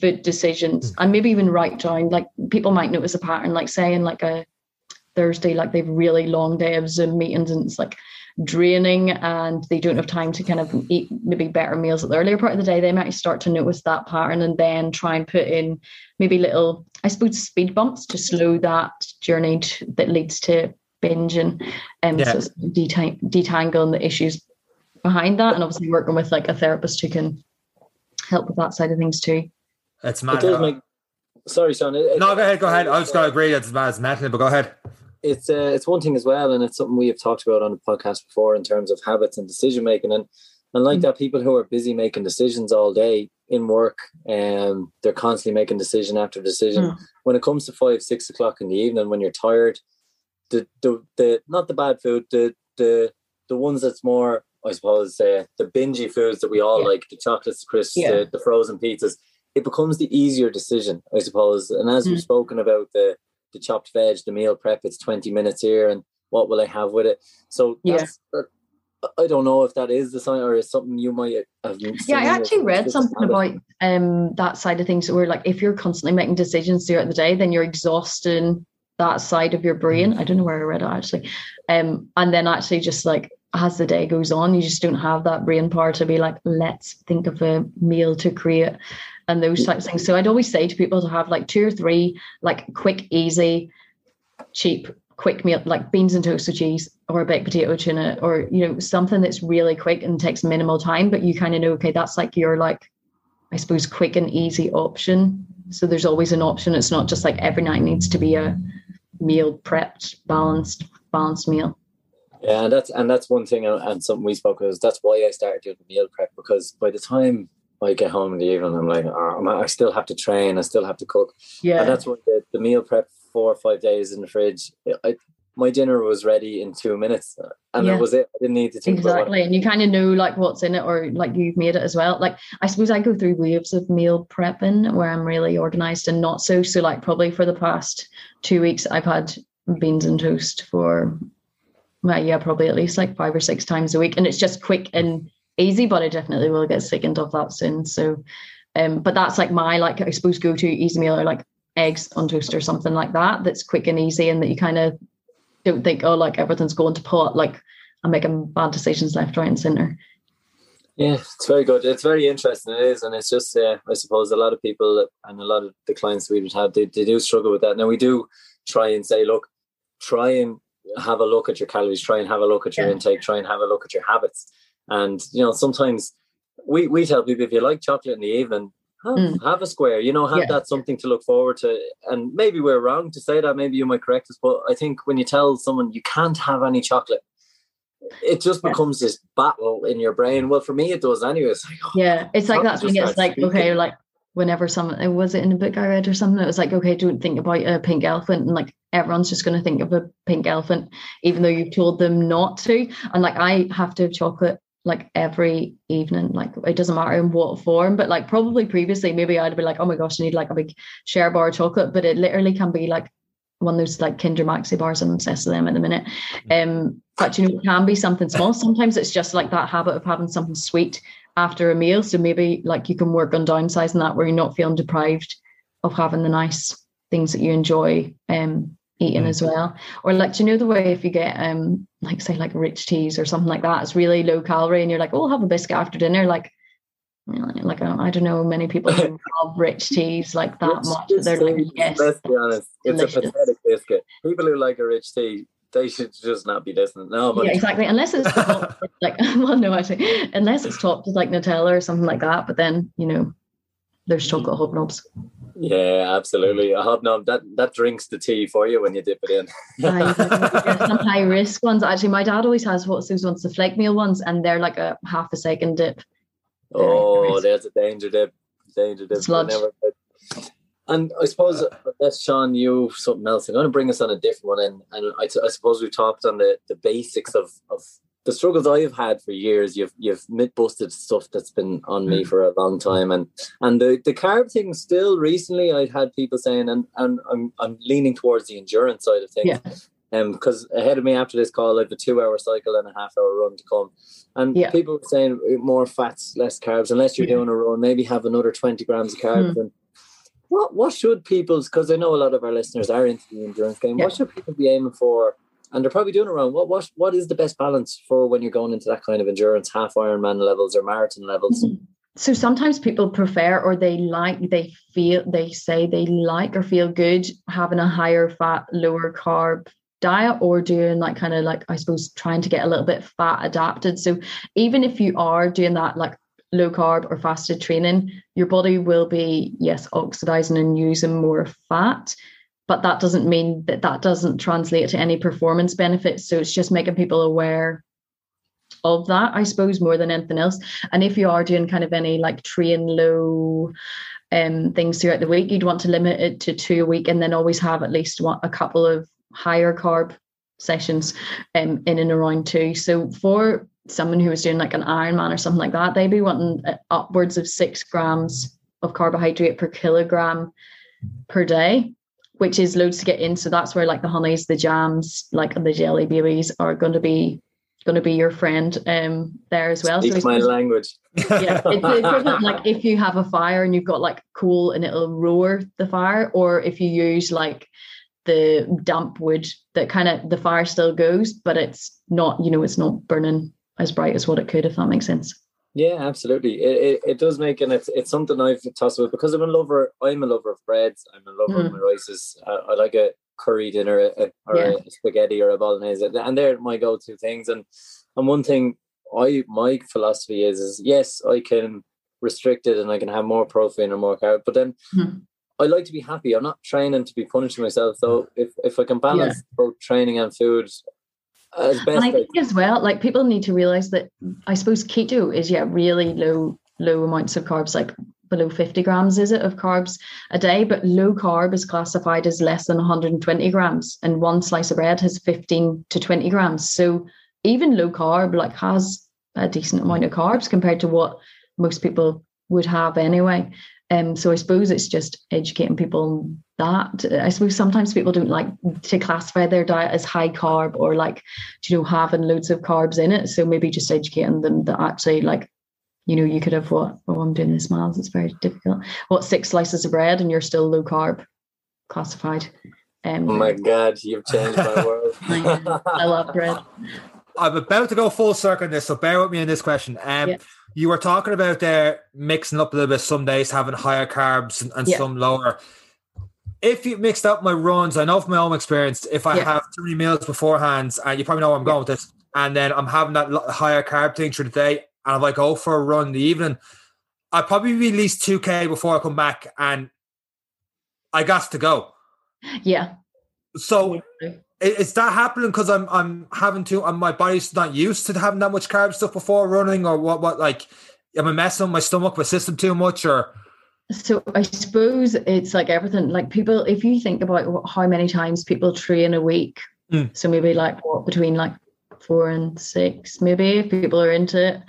food decisions. Hmm. And maybe even write down, like people might notice a pattern, like saying like a Thursday, like they've really long day of Zoom meetings and it's like draining and they don't have time to kind of eat maybe better meals at the earlier part of the day, they might start to notice that pattern and then try and put in maybe little, I suppose, speed bumps to slow that journey to, that leads to binging. Um, yeah. So detang- detangling the issues behind that and obviously working with like a therapist who can help with that side of things too. It's mad. It make, sorry, Sean. It, no, go ahead, go ahead. I was going to agree it's mad as mental, but go ahead it's uh, it's one thing as well, and it's something we have talked about on the podcast before in terms of habits and decision making. And and like mm-hmm. that, people who are busy making decisions all day in work, and um, they're constantly making decision after decision. Mm. When it comes to five, six o'clock in the evening, when you're tired, the the, the not the bad food, the the the ones that's more, I suppose, uh, the bingy foods that we all yeah. like, the chocolates, the crisps, yeah. the, the frozen pizzas. It becomes the easier decision, I suppose. And as mm. we've spoken about the the chopped veg, the meal prep. It's twenty minutes here, and what will I have with it? So yeah. I don't know if that is the sign or is something you might have. Yeah, I actually read something about um that side of things where like if you're constantly making decisions throughout the day, then you're exhausting that side of your brain. I don't know where I read it actually. Um, and then actually just like as the day goes on, you just don't have that brain power to be like, let's think of a meal to create and those types of things. So I'd always say to people to have like two or three like quick, easy, cheap, quick meal like beans and toast with cheese or a baked potato tuna or you know something that's really quick and takes minimal time, but you kind of know okay that's like your like I suppose quick and easy option. So there's always an option. It's not just like every night needs to be a meal prepped, balanced, balanced meal. Yeah, and that's and that's one thing, and something we spoke is that's why I started doing meal prep because by the time I get home in the evening, I'm like, oh, I still have to train, I still have to cook. Yeah. And that's why the, the meal prep four or five days in the fridge. I, my dinner was ready in two minutes and yeah. that was it. I didn't need to think exactly. And you kind of know like what's in it or like you've made it as well. Like I suppose I go through waves of meal prepping where I'm really organized and not so. So like probably for the past two weeks I've had beans and toast for well, yeah, probably at least like five or six times a week. And it's just quick and easy, but I definitely will get sickened of that soon. So, um, but that's like my like I suppose go to easy meal or like eggs on toast or something like that. That's quick and easy, and that you kind of don't think oh like everything's going to pot. Like I'm making bad decisions left, right, and center. Yeah, it's very good. It's very interesting. It is, and it's just I suppose a lot of people and a lot of the clients we would have they, they do struggle with that. Now we do try and say, look, try and have a look at your calories, try and have a look at your yeah. intake, try and have a look at your habits and you know, sometimes we we tell people if you like chocolate in the evening, have, mm. have a square. You know, have yeah. that something to look forward to. And maybe we're wrong to say that. Maybe you might correct us, but I think when you tell someone you can't have any chocolate, it just becomes yeah. this battle in your brain. Well, for me, it does anyway. It's like, oh, yeah, it's like that's when it's like, speaking. okay, like whenever someone was it in a book I read or something, it was like, okay, don't think about a pink elephant, and like everyone's just going to think of a pink elephant, even though you've told them not to. And like I have to have chocolate like every evening like it doesn't matter in what form but like probably previously maybe i'd be like oh my gosh i need like a big share bar of chocolate but it literally can be like one of those like kinder maxi bars i'm obsessed with them at the minute mm. um but you know it can be something small sometimes it's just like that habit of having something sweet after a meal so maybe like you can work on downsizing that where you're not feeling deprived of having the nice things that you enjoy um eating mm. as well. Or like, do you know the way if you get um like say like rich teas or something like that, it's really low calorie, and you're like, oh, I'll have a biscuit after dinner, like. like I don't know many people who love rich teas like that rich much. They're like, yes. Let's be honest, it's delicious. a pathetic biscuit. People who like a rich tea, they should just not be listening. No, but yeah, exactly. Unless it's like, well, no, actually, unless it's topped with like Nutella or something like that. But then, you know, there's chocolate hobnobs. Yeah, absolutely. A hobnob that that drinks the tea for you when you dip it in. some high risk ones. Actually, my dad always has what's those ones, the flake meal ones, and they're like a half a second dip. Oh, there's a danger dip. Danger dip. Sludge. And I suppose that's Sean, you something else. I'm going to bring us on a different one, and and I, I suppose we've talked on the the basics of of the struggles I've had for years, you've you've myth busted stuff that's been on me mm. for a long time, and and the the carb thing still recently I've had people saying, and and I'm I'm leaning towards the endurance side of things. Yeah. Um, because ahead of me after this call, I have a two-hour cycle and a half-hour run to come, and yeah. people were saying more fats, less carbs. Unless you're yeah. doing a run, maybe have another twenty grams of carbs. Mm. And what what should people's? Because I know a lot of our listeners are into the endurance game. Yeah. What should people be aiming for and they're probably doing around what what what is the best balance for when you're going into that kind of endurance, half Ironman levels or marathon levels? Mm-hmm. So sometimes people prefer or they like, they feel, they say they like or feel good having a higher fat, lower carb diet or doing like kind of like I suppose trying to get a little bit fat adapted. So even if you are doing that like low carb or fasted training, your body will be yes oxidizing and using more fat but that doesn't mean that that doesn't translate to any performance benefits. So it's just making people aware of that i suppose more than anything else. And if you are doing kind of any like train low um, things throughout the week you'd want to limit it to two a week and then always have at least one, a couple of higher carb sessions um, in and around two so for someone who was doing like an ironman or something like that they'd be wanting uh, upwards of six grams of carbohydrate per kilogram per day which is loads to get in. So that's where like the honeys, the jams, like the jelly babies are going to be going to be your friend um there as well. Speak so my language. yeah, it's equivalent. like if you have a fire and you've got like coal and it'll roar the fire, or if you use like the damp wood that kind of the fire still goes, but it's not you know it's not burning as bright as what it could if that makes sense. Yeah, absolutely. It, it, it, does make, and it's it's something I've tossed with because I'm a lover. I'm a lover of breads. I'm a lover mm. of my rices. I, I, like a curry dinner a, or yeah. a spaghetti or a bolognese, and they're my go-to things. And and one thing I my philosophy is is yes, I can restrict it and I can have more protein or more carb, but then. Mm. I like to be happy. I'm not training to be punishing myself. So if, if I can balance yeah. both training and food, as best. and I think as well, like people need to realize that I suppose keto is yeah really low low amounts of carbs, like below 50 grams is it of carbs a day but low carb is classified as less than 120 grams and one slice of bread has 15 to 20 grams so even low carb like has a decent amount of carbs compared to what most people would have anyway um, so I suppose it's just educating people that. I suppose sometimes people don't like to classify their diet as high carb or like, you know, having loads of carbs in it. So maybe just educating them that actually like, you know, you could have what, oh, I'm doing this miles, it's very difficult. What, six slices of bread and you're still low carb classified. Um, oh my God, you've changed my world. I love bread. I'm about to go full circle on this, so bear with me in this question. Um, yeah. You were talking about there mixing up a little bit. Some days having higher carbs and, and yeah. some lower. If you mixed up my runs, I know from my own experience, if I yeah. have too many meals beforehand, and you probably know where I'm going with this, and then I'm having that higher carb thing through the day, and I'm like, go for a run in the evening, I'd probably be at least 2K before I come back, and I got to go. Yeah. So is that happening because I'm I'm having to and my body's not used to having that much carb stuff before running or what what like am I messing my stomach, my system too much or so I suppose it's like everything. Like people, if you think about how many times people train a week, mm. so maybe like what between like four and six, maybe if people are into it,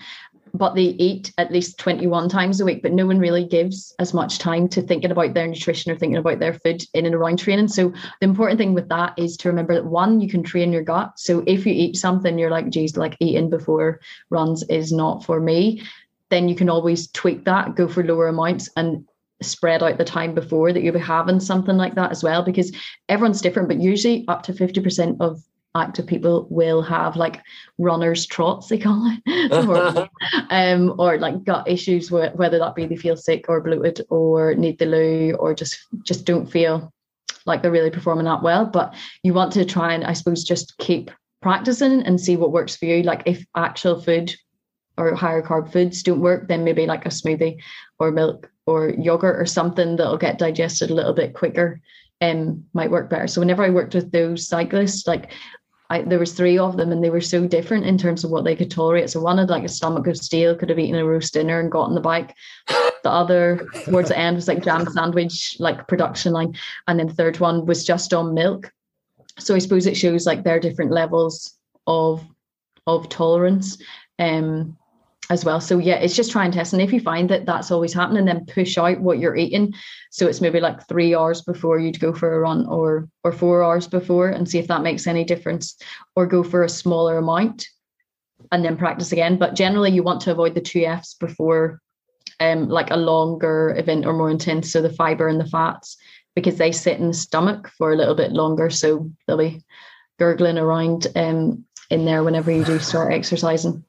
but they eat at least 21 times a week, but no one really gives as much time to thinking about their nutrition or thinking about their food in and around training. So the important thing with that is to remember that one, you can train your gut. So if you eat something, you're like, geez, like eating before runs is not for me, then you can always tweak that, go for lower amounts and spread out the time before that you'll be having something like that as well, because everyone's different, but usually up to 50% of active people will have like runner's trots they call it um, or like gut issues whether that be they feel sick or bloated or need the loo or just just don't feel like they're really performing that well. But you want to try and i suppose just keep practicing and see what works for you. Like if actual food or higher carb foods don't work then maybe like a smoothie or milk or yogurt or something that'll get digested a little bit quicker um, might work better. So whenever I worked with those cyclists, like I, there was three of them and they were so different in terms of what they could tolerate. So one had like a stomach of steel, could have eaten a roast dinner and got on the bike. The other towards the end was like jam sandwich, like production line. And then the third one was just on milk. So I suppose it shows like their different levels of of tolerance. Um, as well. So yeah, it's just try and test. And if you find that that's always happening, then push out what you're eating. So it's maybe like three hours before you'd go for a run, or or four hours before, and see if that makes any difference. Or go for a smaller amount, and then practice again. But generally, you want to avoid the two Fs before, um, like a longer event or more intense. So the fiber and the fats, because they sit in the stomach for a little bit longer, so they'll be gurgling around um in there whenever you do start exercising.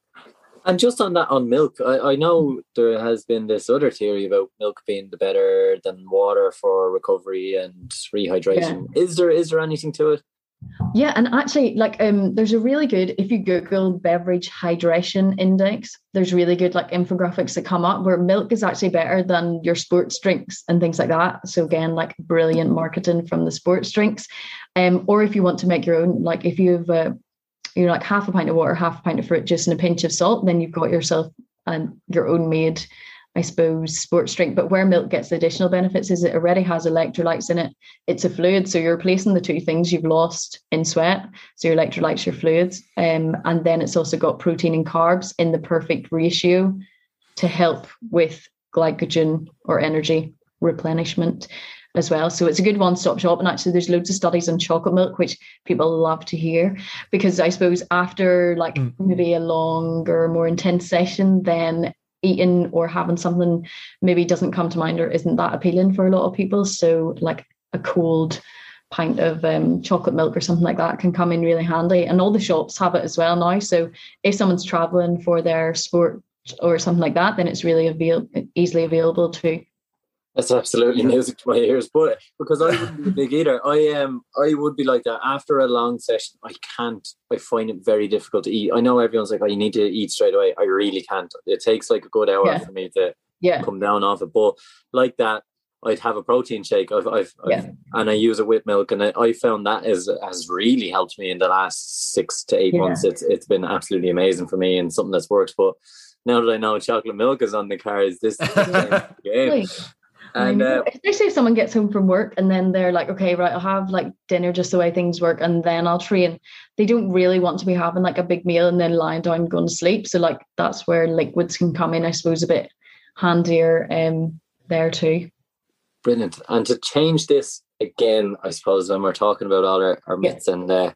And just on that, on milk, I, I know there has been this other theory about milk being the better than water for recovery and rehydration. Yeah. Is there is there anything to it? Yeah, and actually, like, um, there's a really good if you Google beverage hydration index, there's really good like infographics that come up where milk is actually better than your sports drinks and things like that. So again, like brilliant marketing from the sports drinks. Um, or if you want to make your own, like if you have a you know like half a pint of water half a pint of fruit juice and a pinch of salt then you've got yourself and your own made I suppose sports drink. But where milk gets the additional benefits is it already has electrolytes in it. It's a fluid, so you're replacing the two things you've lost in sweat. So your electrolytes, your fluids, um, and then it's also got protein and carbs in the perfect ratio to help with glycogen or energy replenishment as well. So it's a good one stop shop. And actually, there's loads of studies on chocolate milk, which people love to hear because I suppose after like mm. maybe a longer, more intense session, then eating or having something maybe doesn't come to mind or isn't that appealing for a lot of people. So, like a cold pint of um, chocolate milk or something like that can come in really handy. And all the shops have it as well now. So, if someone's traveling for their sport or something like that, then it's really avail- easily available too. That's absolutely music to my ears. But because I wouldn't be a big eater, I am. Um, I would be like that after a long session. I can't. I find it very difficult to eat. I know everyone's like, "Oh, you need to eat straight away." I really can't. It takes like a good hour yeah. for me to yeah. come down off it. But like that, I'd have a protein shake. I've, I've, yeah. I've and I use it with milk, and I, I, found that is has really helped me in the last six to eight yeah. months. It's it's been absolutely amazing for me and something that's worked. But now that I know chocolate milk is on the cards, this is game. And uh, especially if someone gets home from work and then they're like, okay, right, I'll have like dinner just the way things work, and then I'll train. They don't really want to be having like a big meal and then lying down and going to sleep. So like that's where liquids can come in, I suppose, a bit handier um there too. Brilliant. And to change this again, I suppose when we're talking about all our, our myths yeah. and uh,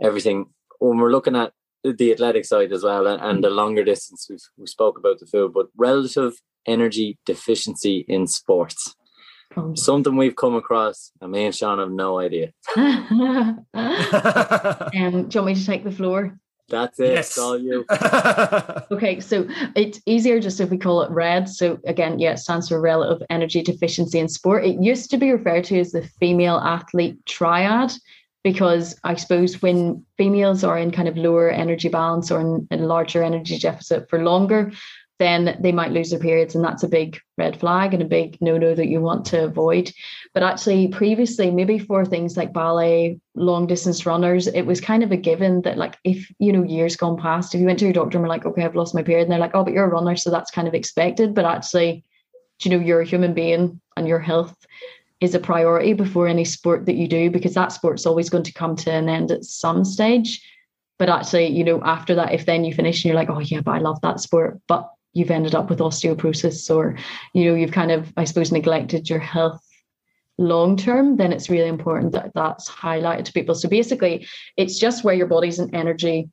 everything, when we're looking at the athletic side as well and, and the longer distance we've we spoke about the food, but relative energy deficiency in sports. Oh. Something we've come across, and me and Sean have no idea. um, do you want me to take the floor? That's it. Yes. It's all you. okay, so it's easier just if we call it RED. So again, yeah, it stands for relative energy deficiency in sport. It used to be referred to as the female athlete triad because I suppose when females are in kind of lower energy balance or in a larger energy deficit for longer, then they might lose their periods and that's a big red flag and a big no-no that you want to avoid. But actually previously maybe for things like ballet long distance runners it was kind of a given that like if you know years gone past if you went to your doctor and were like okay i've lost my period and they're like oh but you're a runner so that's kind of expected. But actually you know you're a human being and your health is a priority before any sport that you do because that sport's always going to come to an end at some stage. But actually you know after that if then you finish and you're like oh yeah but i love that sport but you've ended up with osteoporosis or you know you've kind of i suppose neglected your health long term then it's really important that that's highlighted to people. So basically it's just where your body's in energy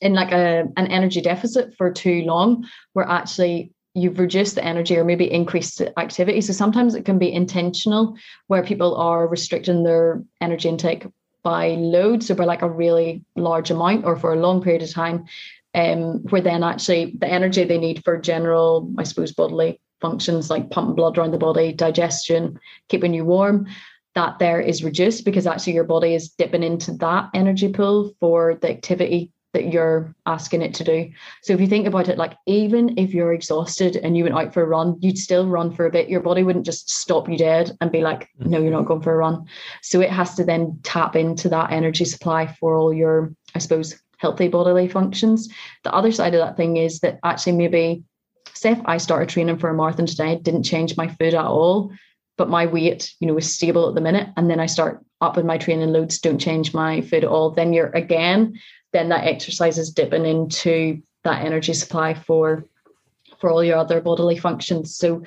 in like a an energy deficit for too long where actually you've reduced the energy or maybe increased activity. So sometimes it can be intentional where people are restricting their energy intake by load. So by like a really large amount or for a long period of time um, where then actually the energy they need for general, I suppose, bodily functions like pumping blood around the body, digestion, keeping you warm, that there is reduced because actually your body is dipping into that energy pool for the activity that you're asking it to do. So if you think about it, like even if you're exhausted and you went out for a run, you'd still run for a bit. Your body wouldn't just stop you dead and be like, no, you're not going for a run. So it has to then tap into that energy supply for all your, I suppose, healthy bodily functions. The other side of that thing is that actually maybe say if I started training for a marathon today, didn't change my food at all, but my weight, you know, was stable at the minute, and then I start up upping my training loads, don't change my food at all, then you're again then that exercise is dipping into that energy supply for for all your other bodily functions. So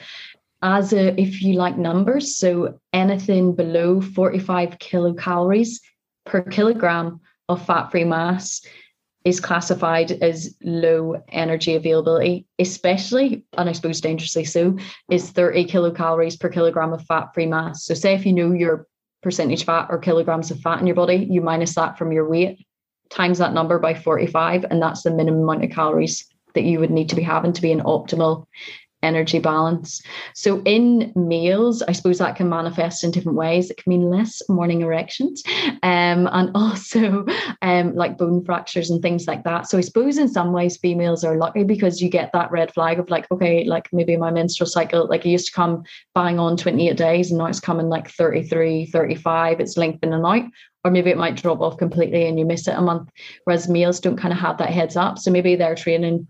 as a if you like numbers, so anything below 45 kilocalories per kilogram of fat-free mass is classified as low energy availability, especially, and I suppose dangerously so, is 30 kilocalories per kilogram of fat-free mass. So say if you know your percentage fat or kilograms of fat in your body, you minus that from your weight times that number by 45 and that's the minimum amount of calories that you would need to be having to be an optimal energy balance. So in males, I suppose that can manifest in different ways. It can mean less morning erections um, and also um, like bone fractures and things like that. So I suppose in some ways females are lucky because you get that red flag of like, okay, like maybe my menstrual cycle, like it used to come bang on 28 days and now it's coming like 33, 35, it's lengthening out or maybe it might drop off completely and you miss it a month. Whereas males don't kind of have that heads up. So maybe they're training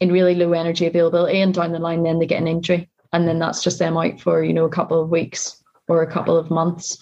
in really low energy availability and down the line then they get an injury. And then that's just them out for, you know, a couple of weeks or a couple of months.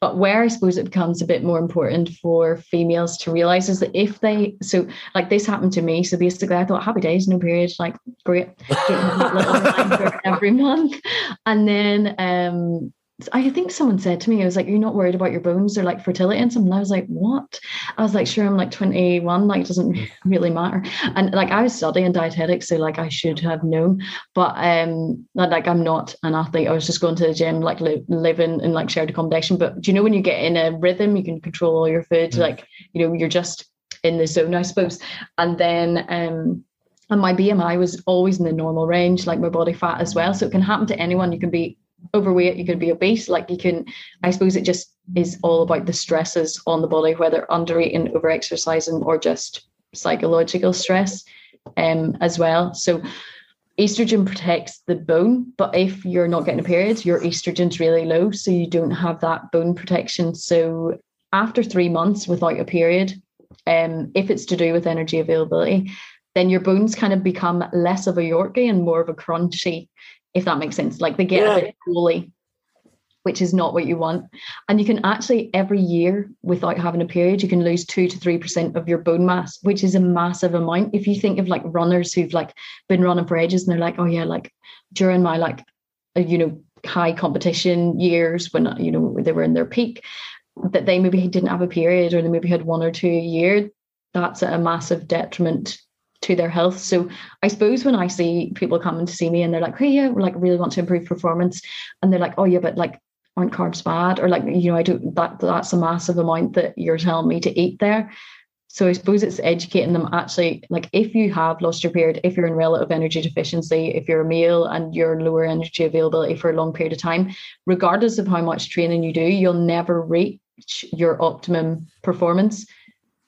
But where I suppose it becomes a bit more important for females to realize is that if they, so like this happened to me. So basically, I thought happy days, no period, like great, every month. And then um, I think someone said to me, I was like, You're not worried about your bones, they're like fertility and something. I was like, What? I was like, Sure, I'm like 21, like, it doesn't really matter. And like, I was studying dietetics, so like, I should have known, but um, like, I'm not an athlete. I was just going to the gym, like, li- living in like shared accommodation. But do you know when you get in a rhythm, you can control all your food, mm. like, you know, you're just in the zone, I suppose. And then, um, and my BMI was always in the normal range, like my body fat as well. So it can happen to anyone. You can be overweight, you could be obese. Like you can, I suppose it just is all about the stresses on the body, whether under eating, over exercising, or just psychological stress um, as well. So estrogen protects the bone, but if you're not getting a period, your estrogen's really low, so you don't have that bone protection. So after three months without a period, um, if it's to do with energy availability, then your bones kind of become less of a Yorkie and more of a Crunchie if that makes sense. Like they get yeah. a bit woolly, which is not what you want. And you can actually every year without having a period, you can lose two to three percent of your bone mass, which is a massive amount. If you think of like runners who've like been running for ages and they're like, oh yeah, like during my like uh, you know high competition years when you know they were in their peak, that they maybe didn't have a period or they maybe had one or two a year. That's a massive detriment to their health. So I suppose when I see people coming to see me and they're like, hey, yeah, like really want to improve performance. And they're like, oh yeah, but like aren't carbs bad? Or like, you know, I don't that that's a massive amount that you're telling me to eat there. So I suppose it's educating them actually, like if you have lost your period, if you're in relative energy deficiency, if you're a male and you're lower energy availability for a long period of time, regardless of how much training you do, you'll never reach your optimum performance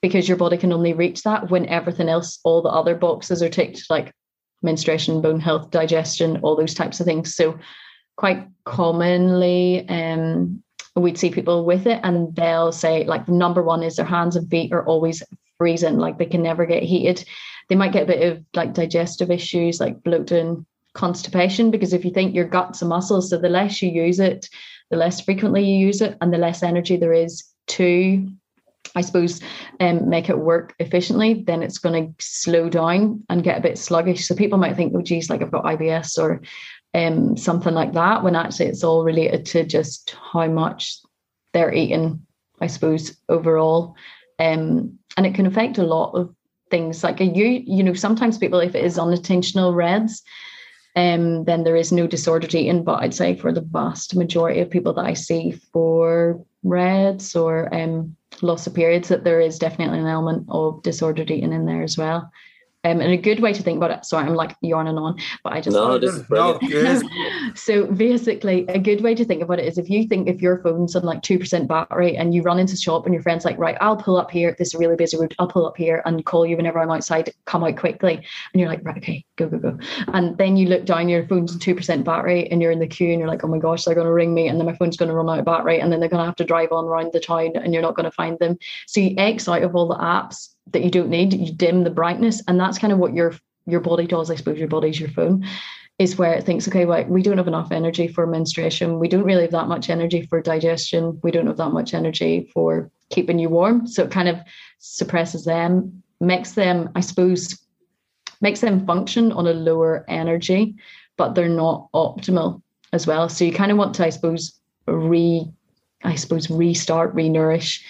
because your body can only reach that when everything else, all the other boxes are ticked, like menstruation, bone health, digestion, all those types of things. So quite commonly um, we'd see people with it and they'll say like number one is their hands and feet are always freezing, like they can never get heated. They might get a bit of like digestive issues like bloating, constipation, because if you think your gut's a muscle, so the less you use it, the less frequently you use it, and the less energy there is to I suppose, um, make it work efficiently, then it's going to slow down and get a bit sluggish. So people might think, oh, geez, like I've got IBS or um, something like that, when actually it's all related to just how much they're eating, I suppose, overall. Um, and it can affect a lot of things. Like you, you know, sometimes people, if it is unintentional RED-S, um, then there is no disordered eating. But I'd say for the vast majority of people that I see for RED-S or um, loss of periods that there is definitely an element of disordered eating in there as well. Um, and a good way to think about it. Sorry, I'm like yarning on, but I just no, this is brilliant. No, so basically, a good way to think about it is if you think if your phone's on like two percent battery and you run into the shop and your friend's like, right, I'll pull up here. This is a really busy route. I'll pull up here and call you whenever I'm outside. Come out quickly, and you're like, right, okay, go, go, go. And then you look down, your phone's on two percent battery, and you're in the queue, and you're like, oh my gosh, they're going to ring me, and then my phone's going to run out of battery, and then they're going to have to drive on around the town, and you're not going to find them. So you X out of all the apps that you don't need. You dim the brightness, and that's kind of what your your body does. I suppose your body's your phone. Is where it thinks, okay, well, we don't have enough energy for menstruation. We don't really have that much energy for digestion. We don't have that much energy for keeping you warm. So it kind of suppresses them, makes them, I suppose, makes them function on a lower energy, but they're not optimal as well. So you kind of want to, I suppose, re, I suppose, restart, re-nourish,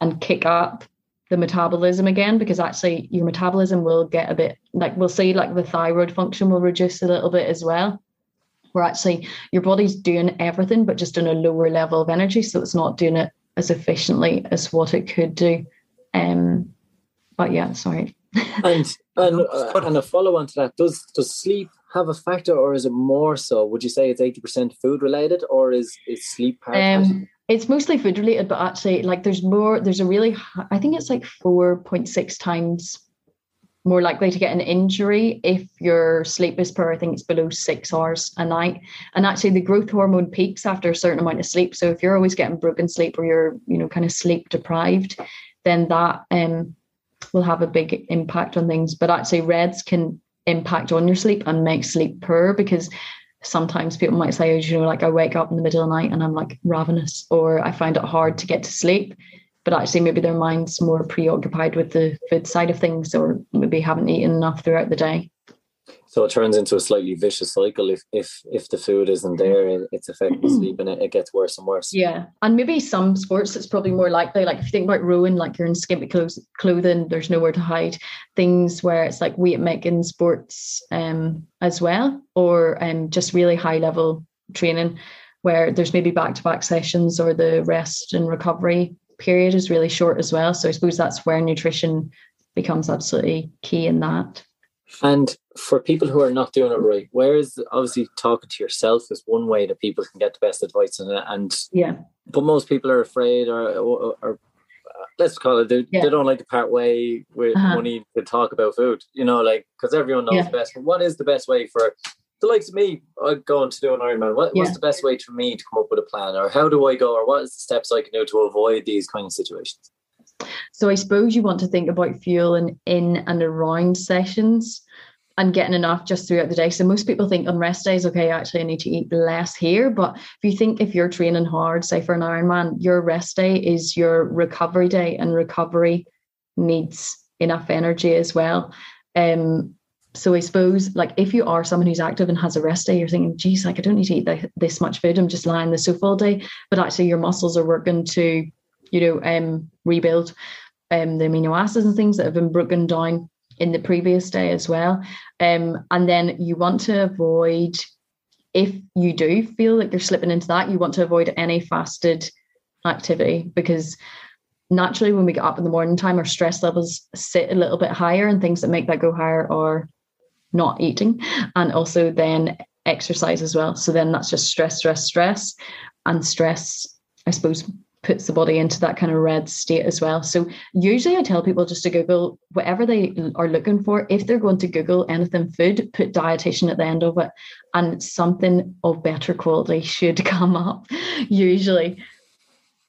and kick up the metabolism again because actually your metabolism will get a bit like we'll see like the thyroid function will reduce a little bit as well. Where actually your body's doing everything but just in a lower level of energy so it's not doing it as efficiently as what it could do. Um but yeah sorry. And and, uh, and a follow on to that does does sleep have a factor or is it more so would you say it's 80% food related or is is sleep part um, it's mostly food related, but actually, like there's more. There's a really, I think it's like four point six times more likely to get an injury if your sleep is poor. I think it's below six hours a night. And actually, the growth hormone peaks after a certain amount of sleep. So if you're always getting broken sleep or you're, you know, kind of sleep deprived, then that um will have a big impact on things. But actually, RED-S can impact on your sleep and make sleep poor because sometimes people might say, oh, you know, like I wake up in the middle of the night and I'm like ravenous, or I find it hard to get to sleep. But actually, maybe their mind's more preoccupied with the food side of things, or maybe haven't eaten enough throughout the day. So it turns into a slightly vicious cycle if if if the food isn't there, it's affecting sleep and it, it gets worse and worse. Yeah, and maybe some sports it's probably more likely. Like if you think about rowing, like you're in skimpy clothes, clothing, there's nowhere to hide. Things where it's like weight making sports um as well, or um just really high level training where there's maybe back to back sessions or the rest and recovery period is really short as well. So I suppose that's where nutrition becomes absolutely key in that. And for people who are not doing it right, where is obviously talking to yourself is one way that people can get the best advice and and yeah. But most people are afraid or or, or let's call it they, yeah. they don't like to part way with uh-huh. money to talk about food. You know, like because everyone knows yeah. best. But what is the best way for the likes of me going to do an Ironman? What, yeah. What's the best way for me to come up with a plan, or how do I go, or what is the steps I can do to avoid these kind of situations? So I suppose you want to think about fueling in and around sessions and getting enough just throughout the day. So most people think on rest days, okay, actually I need to eat less here. But if you think if you're training hard, say for an Ironman, your rest day is your recovery day, and recovery needs enough energy as well. Um, so I suppose like if you are someone who's active and has a rest day, you're thinking, geez, like I don't need to eat this much food. I'm just lying on the sofa all day. But actually your muscles are working to, you know, um, rebuild um, the amino acids and things that have been broken down in the previous day as well. Um, and then you want to avoid, if you do feel like you're slipping into that, you want to avoid any fasted activity because naturally when we get up in the morning time, our stress levels sit a little bit higher, and things that make that go higher are not eating and also then exercise as well. So then that's just stress, stress, stress. And stress, I suppose, puts the body into that kind of red state as well. So usually I tell people just to Google whatever they are looking for. If they're going to Google anything food, put dietitian at the end of it, and something of better quality should come up usually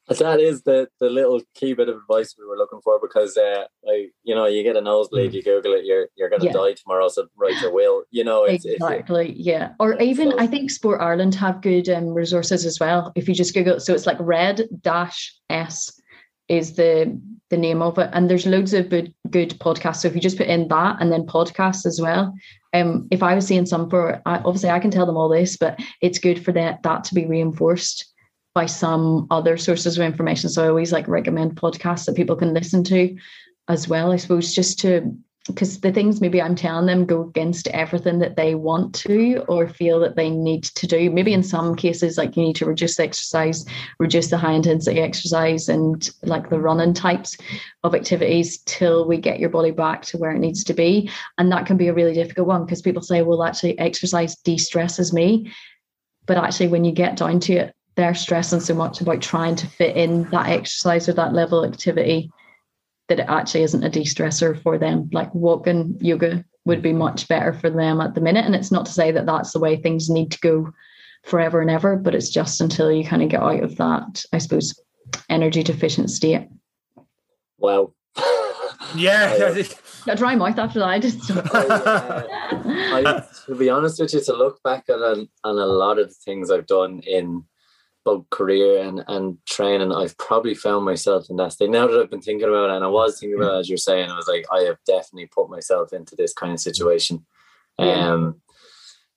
that is the the little key bit of advice we were looking for because uh like you know you get a nosebleed mm. you google it you're you're gonna yeah. die tomorrow so write your will you know it's, exactly it's, yeah or even so. i think sport ireland have good um, resources as well if you just google so it's like red dash s is the the name of it and there's loads of good good podcasts so if you just put in that and then podcasts as well um if i was seeing some for I, obviously i can tell them all this but it's good for that that to be reinforced by some other sources of information. So I always like recommend podcasts that people can listen to as well, I suppose, just to because the things maybe I'm telling them go against everything that they want to or feel that they need to do. Maybe in some cases, like you need to reduce the exercise, reduce the high intensity exercise and like the running types of activities till we get your body back to where it needs to be. And that can be a really difficult one because people say, well, actually, exercise de stresses me. But actually, when you get down to it, they're stressing so much about trying to fit in that exercise or that level of activity that it actually isn't a de-stressor for them. Like walking yoga would be much better for them at the minute. And it's not to say that that's the way things need to go forever and ever, but it's just until you kind of get out of that, I suppose, energy deficient state. Wow. yeah. Got dry mouth after that. I just I, uh, I, to be honest with you, to look back at a, on a lot of the things I've done in both career and, and training, I've probably found myself in that state. Now that I've been thinking about it, and I was thinking about it as you're saying, I was like, I have definitely put myself into this kind of situation. Yeah. Um,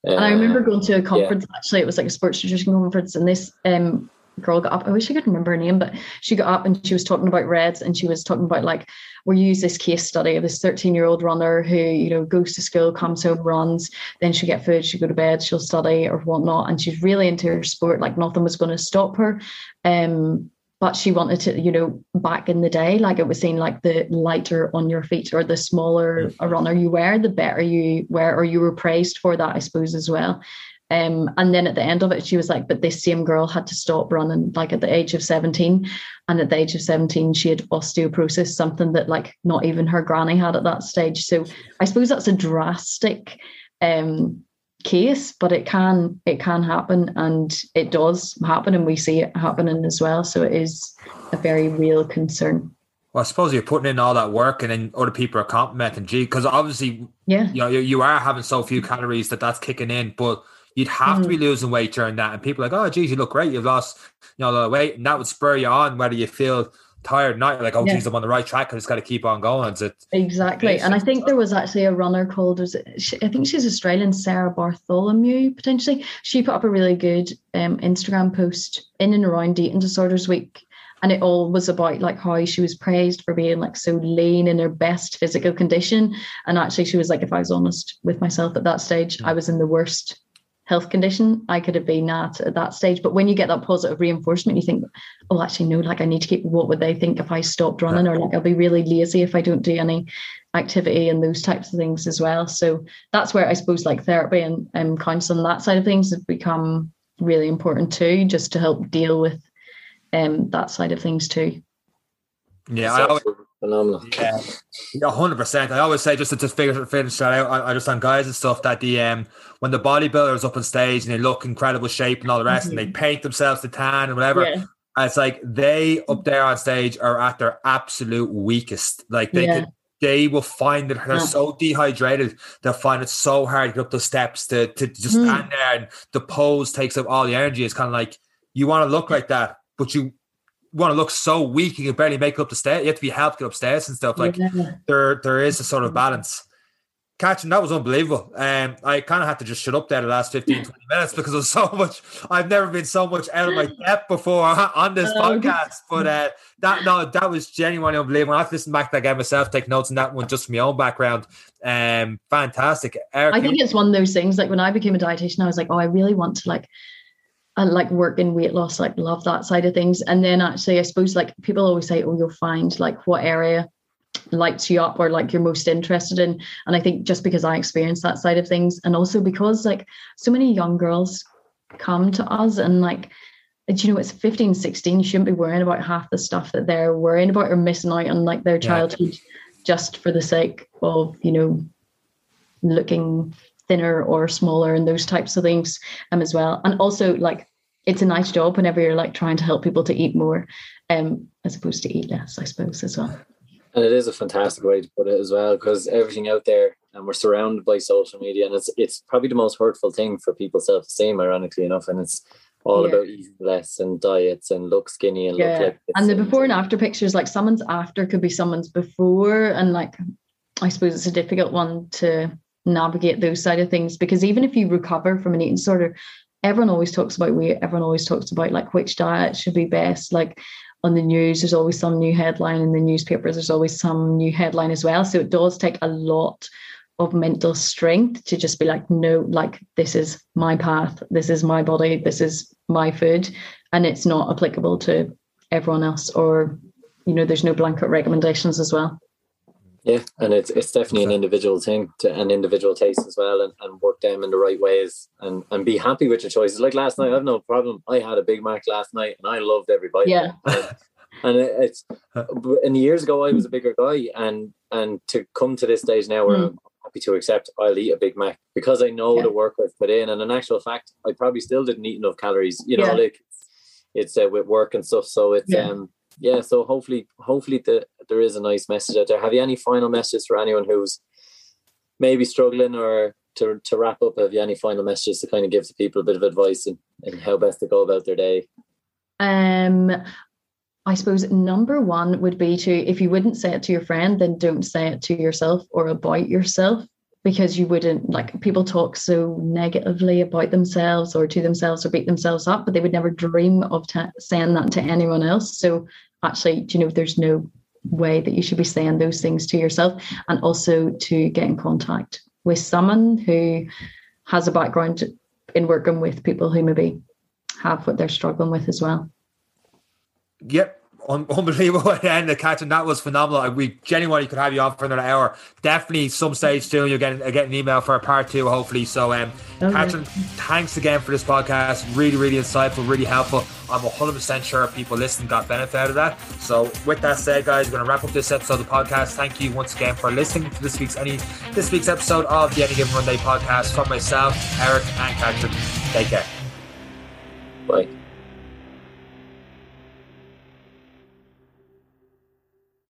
and I remember uh, going to a conference, yeah. actually, it was like a sports nutrition conference, and this um, girl got up. I wish I could remember her name, but she got up and she was talking about RED-S and she was talking about like we use this case study of this 13 year old runner who, you know, goes to school, comes home, runs, then she'll get food, she'll go to bed, she'll study or whatnot. And she's really into her sport, like nothing was going to stop her. Um, but she wanted to, you know, back in the day, like it was saying, like the lighter on your feet or the smaller a runner you wear, the better you wear, or you were praised for that, I suppose, as well. Um, and then at the end of it, she was like, but this same girl had to stop running like at the age of 17. And at the age of 17, she had osteoporosis, something that like not even her granny had at that stage. So I suppose that's a drastic um, case, but it can it can happen and it does happen and we see it happening as well. So it is a very real concern. Well, I suppose you're putting in all that work, and then other people are complimenting. Gee, because obviously, yeah, you know, you, you are having so few calories that that's kicking in. But You'd have mm. to be mm. losing weight during that. And people are like, oh, geez, you look great. You've lost, you know, a lot of weight. And that would spur you on whether you feel tired or not. Like, oh, yeah. geez, I'm on the right track. I just got to keep on going. It's, exactly. And I think there was actually a runner called, was it, I think she's Australian, Sarah Bartholomew, potentially. She put up a really good um, Instagram post in and around Eating Disorders Week and it all was about like how she was praised for being like so lean in her best physical condition and actually she was like if i was honest with myself at that stage i was in the worst health condition I could have been at at that stage. But when you get that positive reinforcement, you think, oh, actually, no, like I need to keep, what would they think if I stopped running? Or like I'll be really lazy if I don't do any activity and those types of things as well. So that's where I suppose like therapy and um, counseling, that side of things have become really important too, just to help deal with um, that side of things too. Yeah, I always, phenomenal. Yeah, hundred percent. I always say just to just figure finish that out. I, I understand guys and stuff that the um when the bodybuilders up on stage and they look incredible shape and all the rest, mm-hmm. and they mm-hmm. paint themselves to tan and whatever. Yeah. It's like they up there on stage are at their absolute weakest. Like they yeah. could they will find that they're yeah. so dehydrated, they'll find it so hard to get up the steps to, to just mm. stand there and the pose takes up all the energy. It's kind of like you want to look like that, but you want to look so weak you can barely make up the stairs. You have to be helped get upstairs and stuff. Like yeah. there, there is a sort of balance. Catching that was unbelievable. Um, I kind of had to just shut up there the last 15, 20 minutes because of so much. I've never been so much out of my depth before on this podcast. But uh, that no, that was genuinely unbelievable. I have to listen back to that again myself, take notes on that one just from my own background. Um, fantastic. Eric, I think it's one of those things. Like when I became a dietitian, I was like, oh, I really want to like and like work in weight loss, like love that side of things. And then actually, I suppose like people always say, oh, you'll find like what area lights you up or like you're most interested in. And I think just because I experienced that side of things, and also because like so many young girls come to us and like, uh, you know, it's 15, 16, you shouldn't be worrying about half the stuff that they're worrying about or missing out on like their childhood yeah. just for the sake of, you know, looking thinner or smaller and those types of things um, as well. And also like it's a nice job whenever you're like trying to help people to eat more um, as opposed to eat less, I suppose, as well. And it is a fantastic way to put it as well, because everything out there and we're surrounded by social media and it's it's probably the most hurtful thing for people's self-esteem, ironically enough. And it's all yeah. about eating less and diets and look skinny and yeah. look like and the before and after pictures, like someone's after could be someone's before and like I suppose it's a difficult one to navigate those side of things because even if you recover from an eating disorder everyone always talks about weight everyone always talks about like which diet should be best like on the news. There's always some new headline in the newspapers. There's always some new headline as well. So it does take a lot of mental strength to just be like, no, like this is my path, this is my body, this is my food, and it's not applicable to everyone else, or you know, there's no blanket recommendations as well. Yeah, and it's it's definitely an individual thing, to, an individual taste as well, and, and work them in the right ways, and and be happy with your choices. Like last night, I have no problem. I had a Big Mac last night, and I loved every bite. Yeah. and it's in the years ago I was a bigger guy, and and to come to this stage now where mm. I'm happy to accept I'll eat a Big Mac because I know yeah. the work I've put in, and in actual fact, I probably still didn't eat enough calories. You know, yeah. like it's uh, with work and stuff. So it's yeah. um yeah. So hopefully, hopefully the, there is a nice message out there. Have you any final messages for anyone who's maybe struggling or to to wrap up? Have you any final messages to kind of give to people a bit of advice and, and how best to go about their day? Um, I suppose number one would be to, if you wouldn't say it to your friend, then don't say it to yourself or about yourself because you wouldn't like people talk so negatively about themselves or to themselves or beat themselves up, but they would never dream of t- saying that to anyone else. So actually, do you know, there's no way that you should be saying those things to yourself and also to get in contact with someone who has a background in working with people who maybe have what they're struggling with as well. Yep, un- unbelievable end of catching. That was phenomenal. We genuinely could have you on for another hour. Definitely some stage soon you'll get, get an email for a part two, hopefully. So, um, okay. Catherine, thanks again for this podcast. Really, really insightful, really helpful. I'm 100% sure people listening got benefit out of that. So, with that said, guys, we're going to wrap up this episode of the podcast. Thank you once again for listening to this week's any this week's episode of the Any Given Run Day podcast from myself, Eric, and Catherine. Take care. Bye.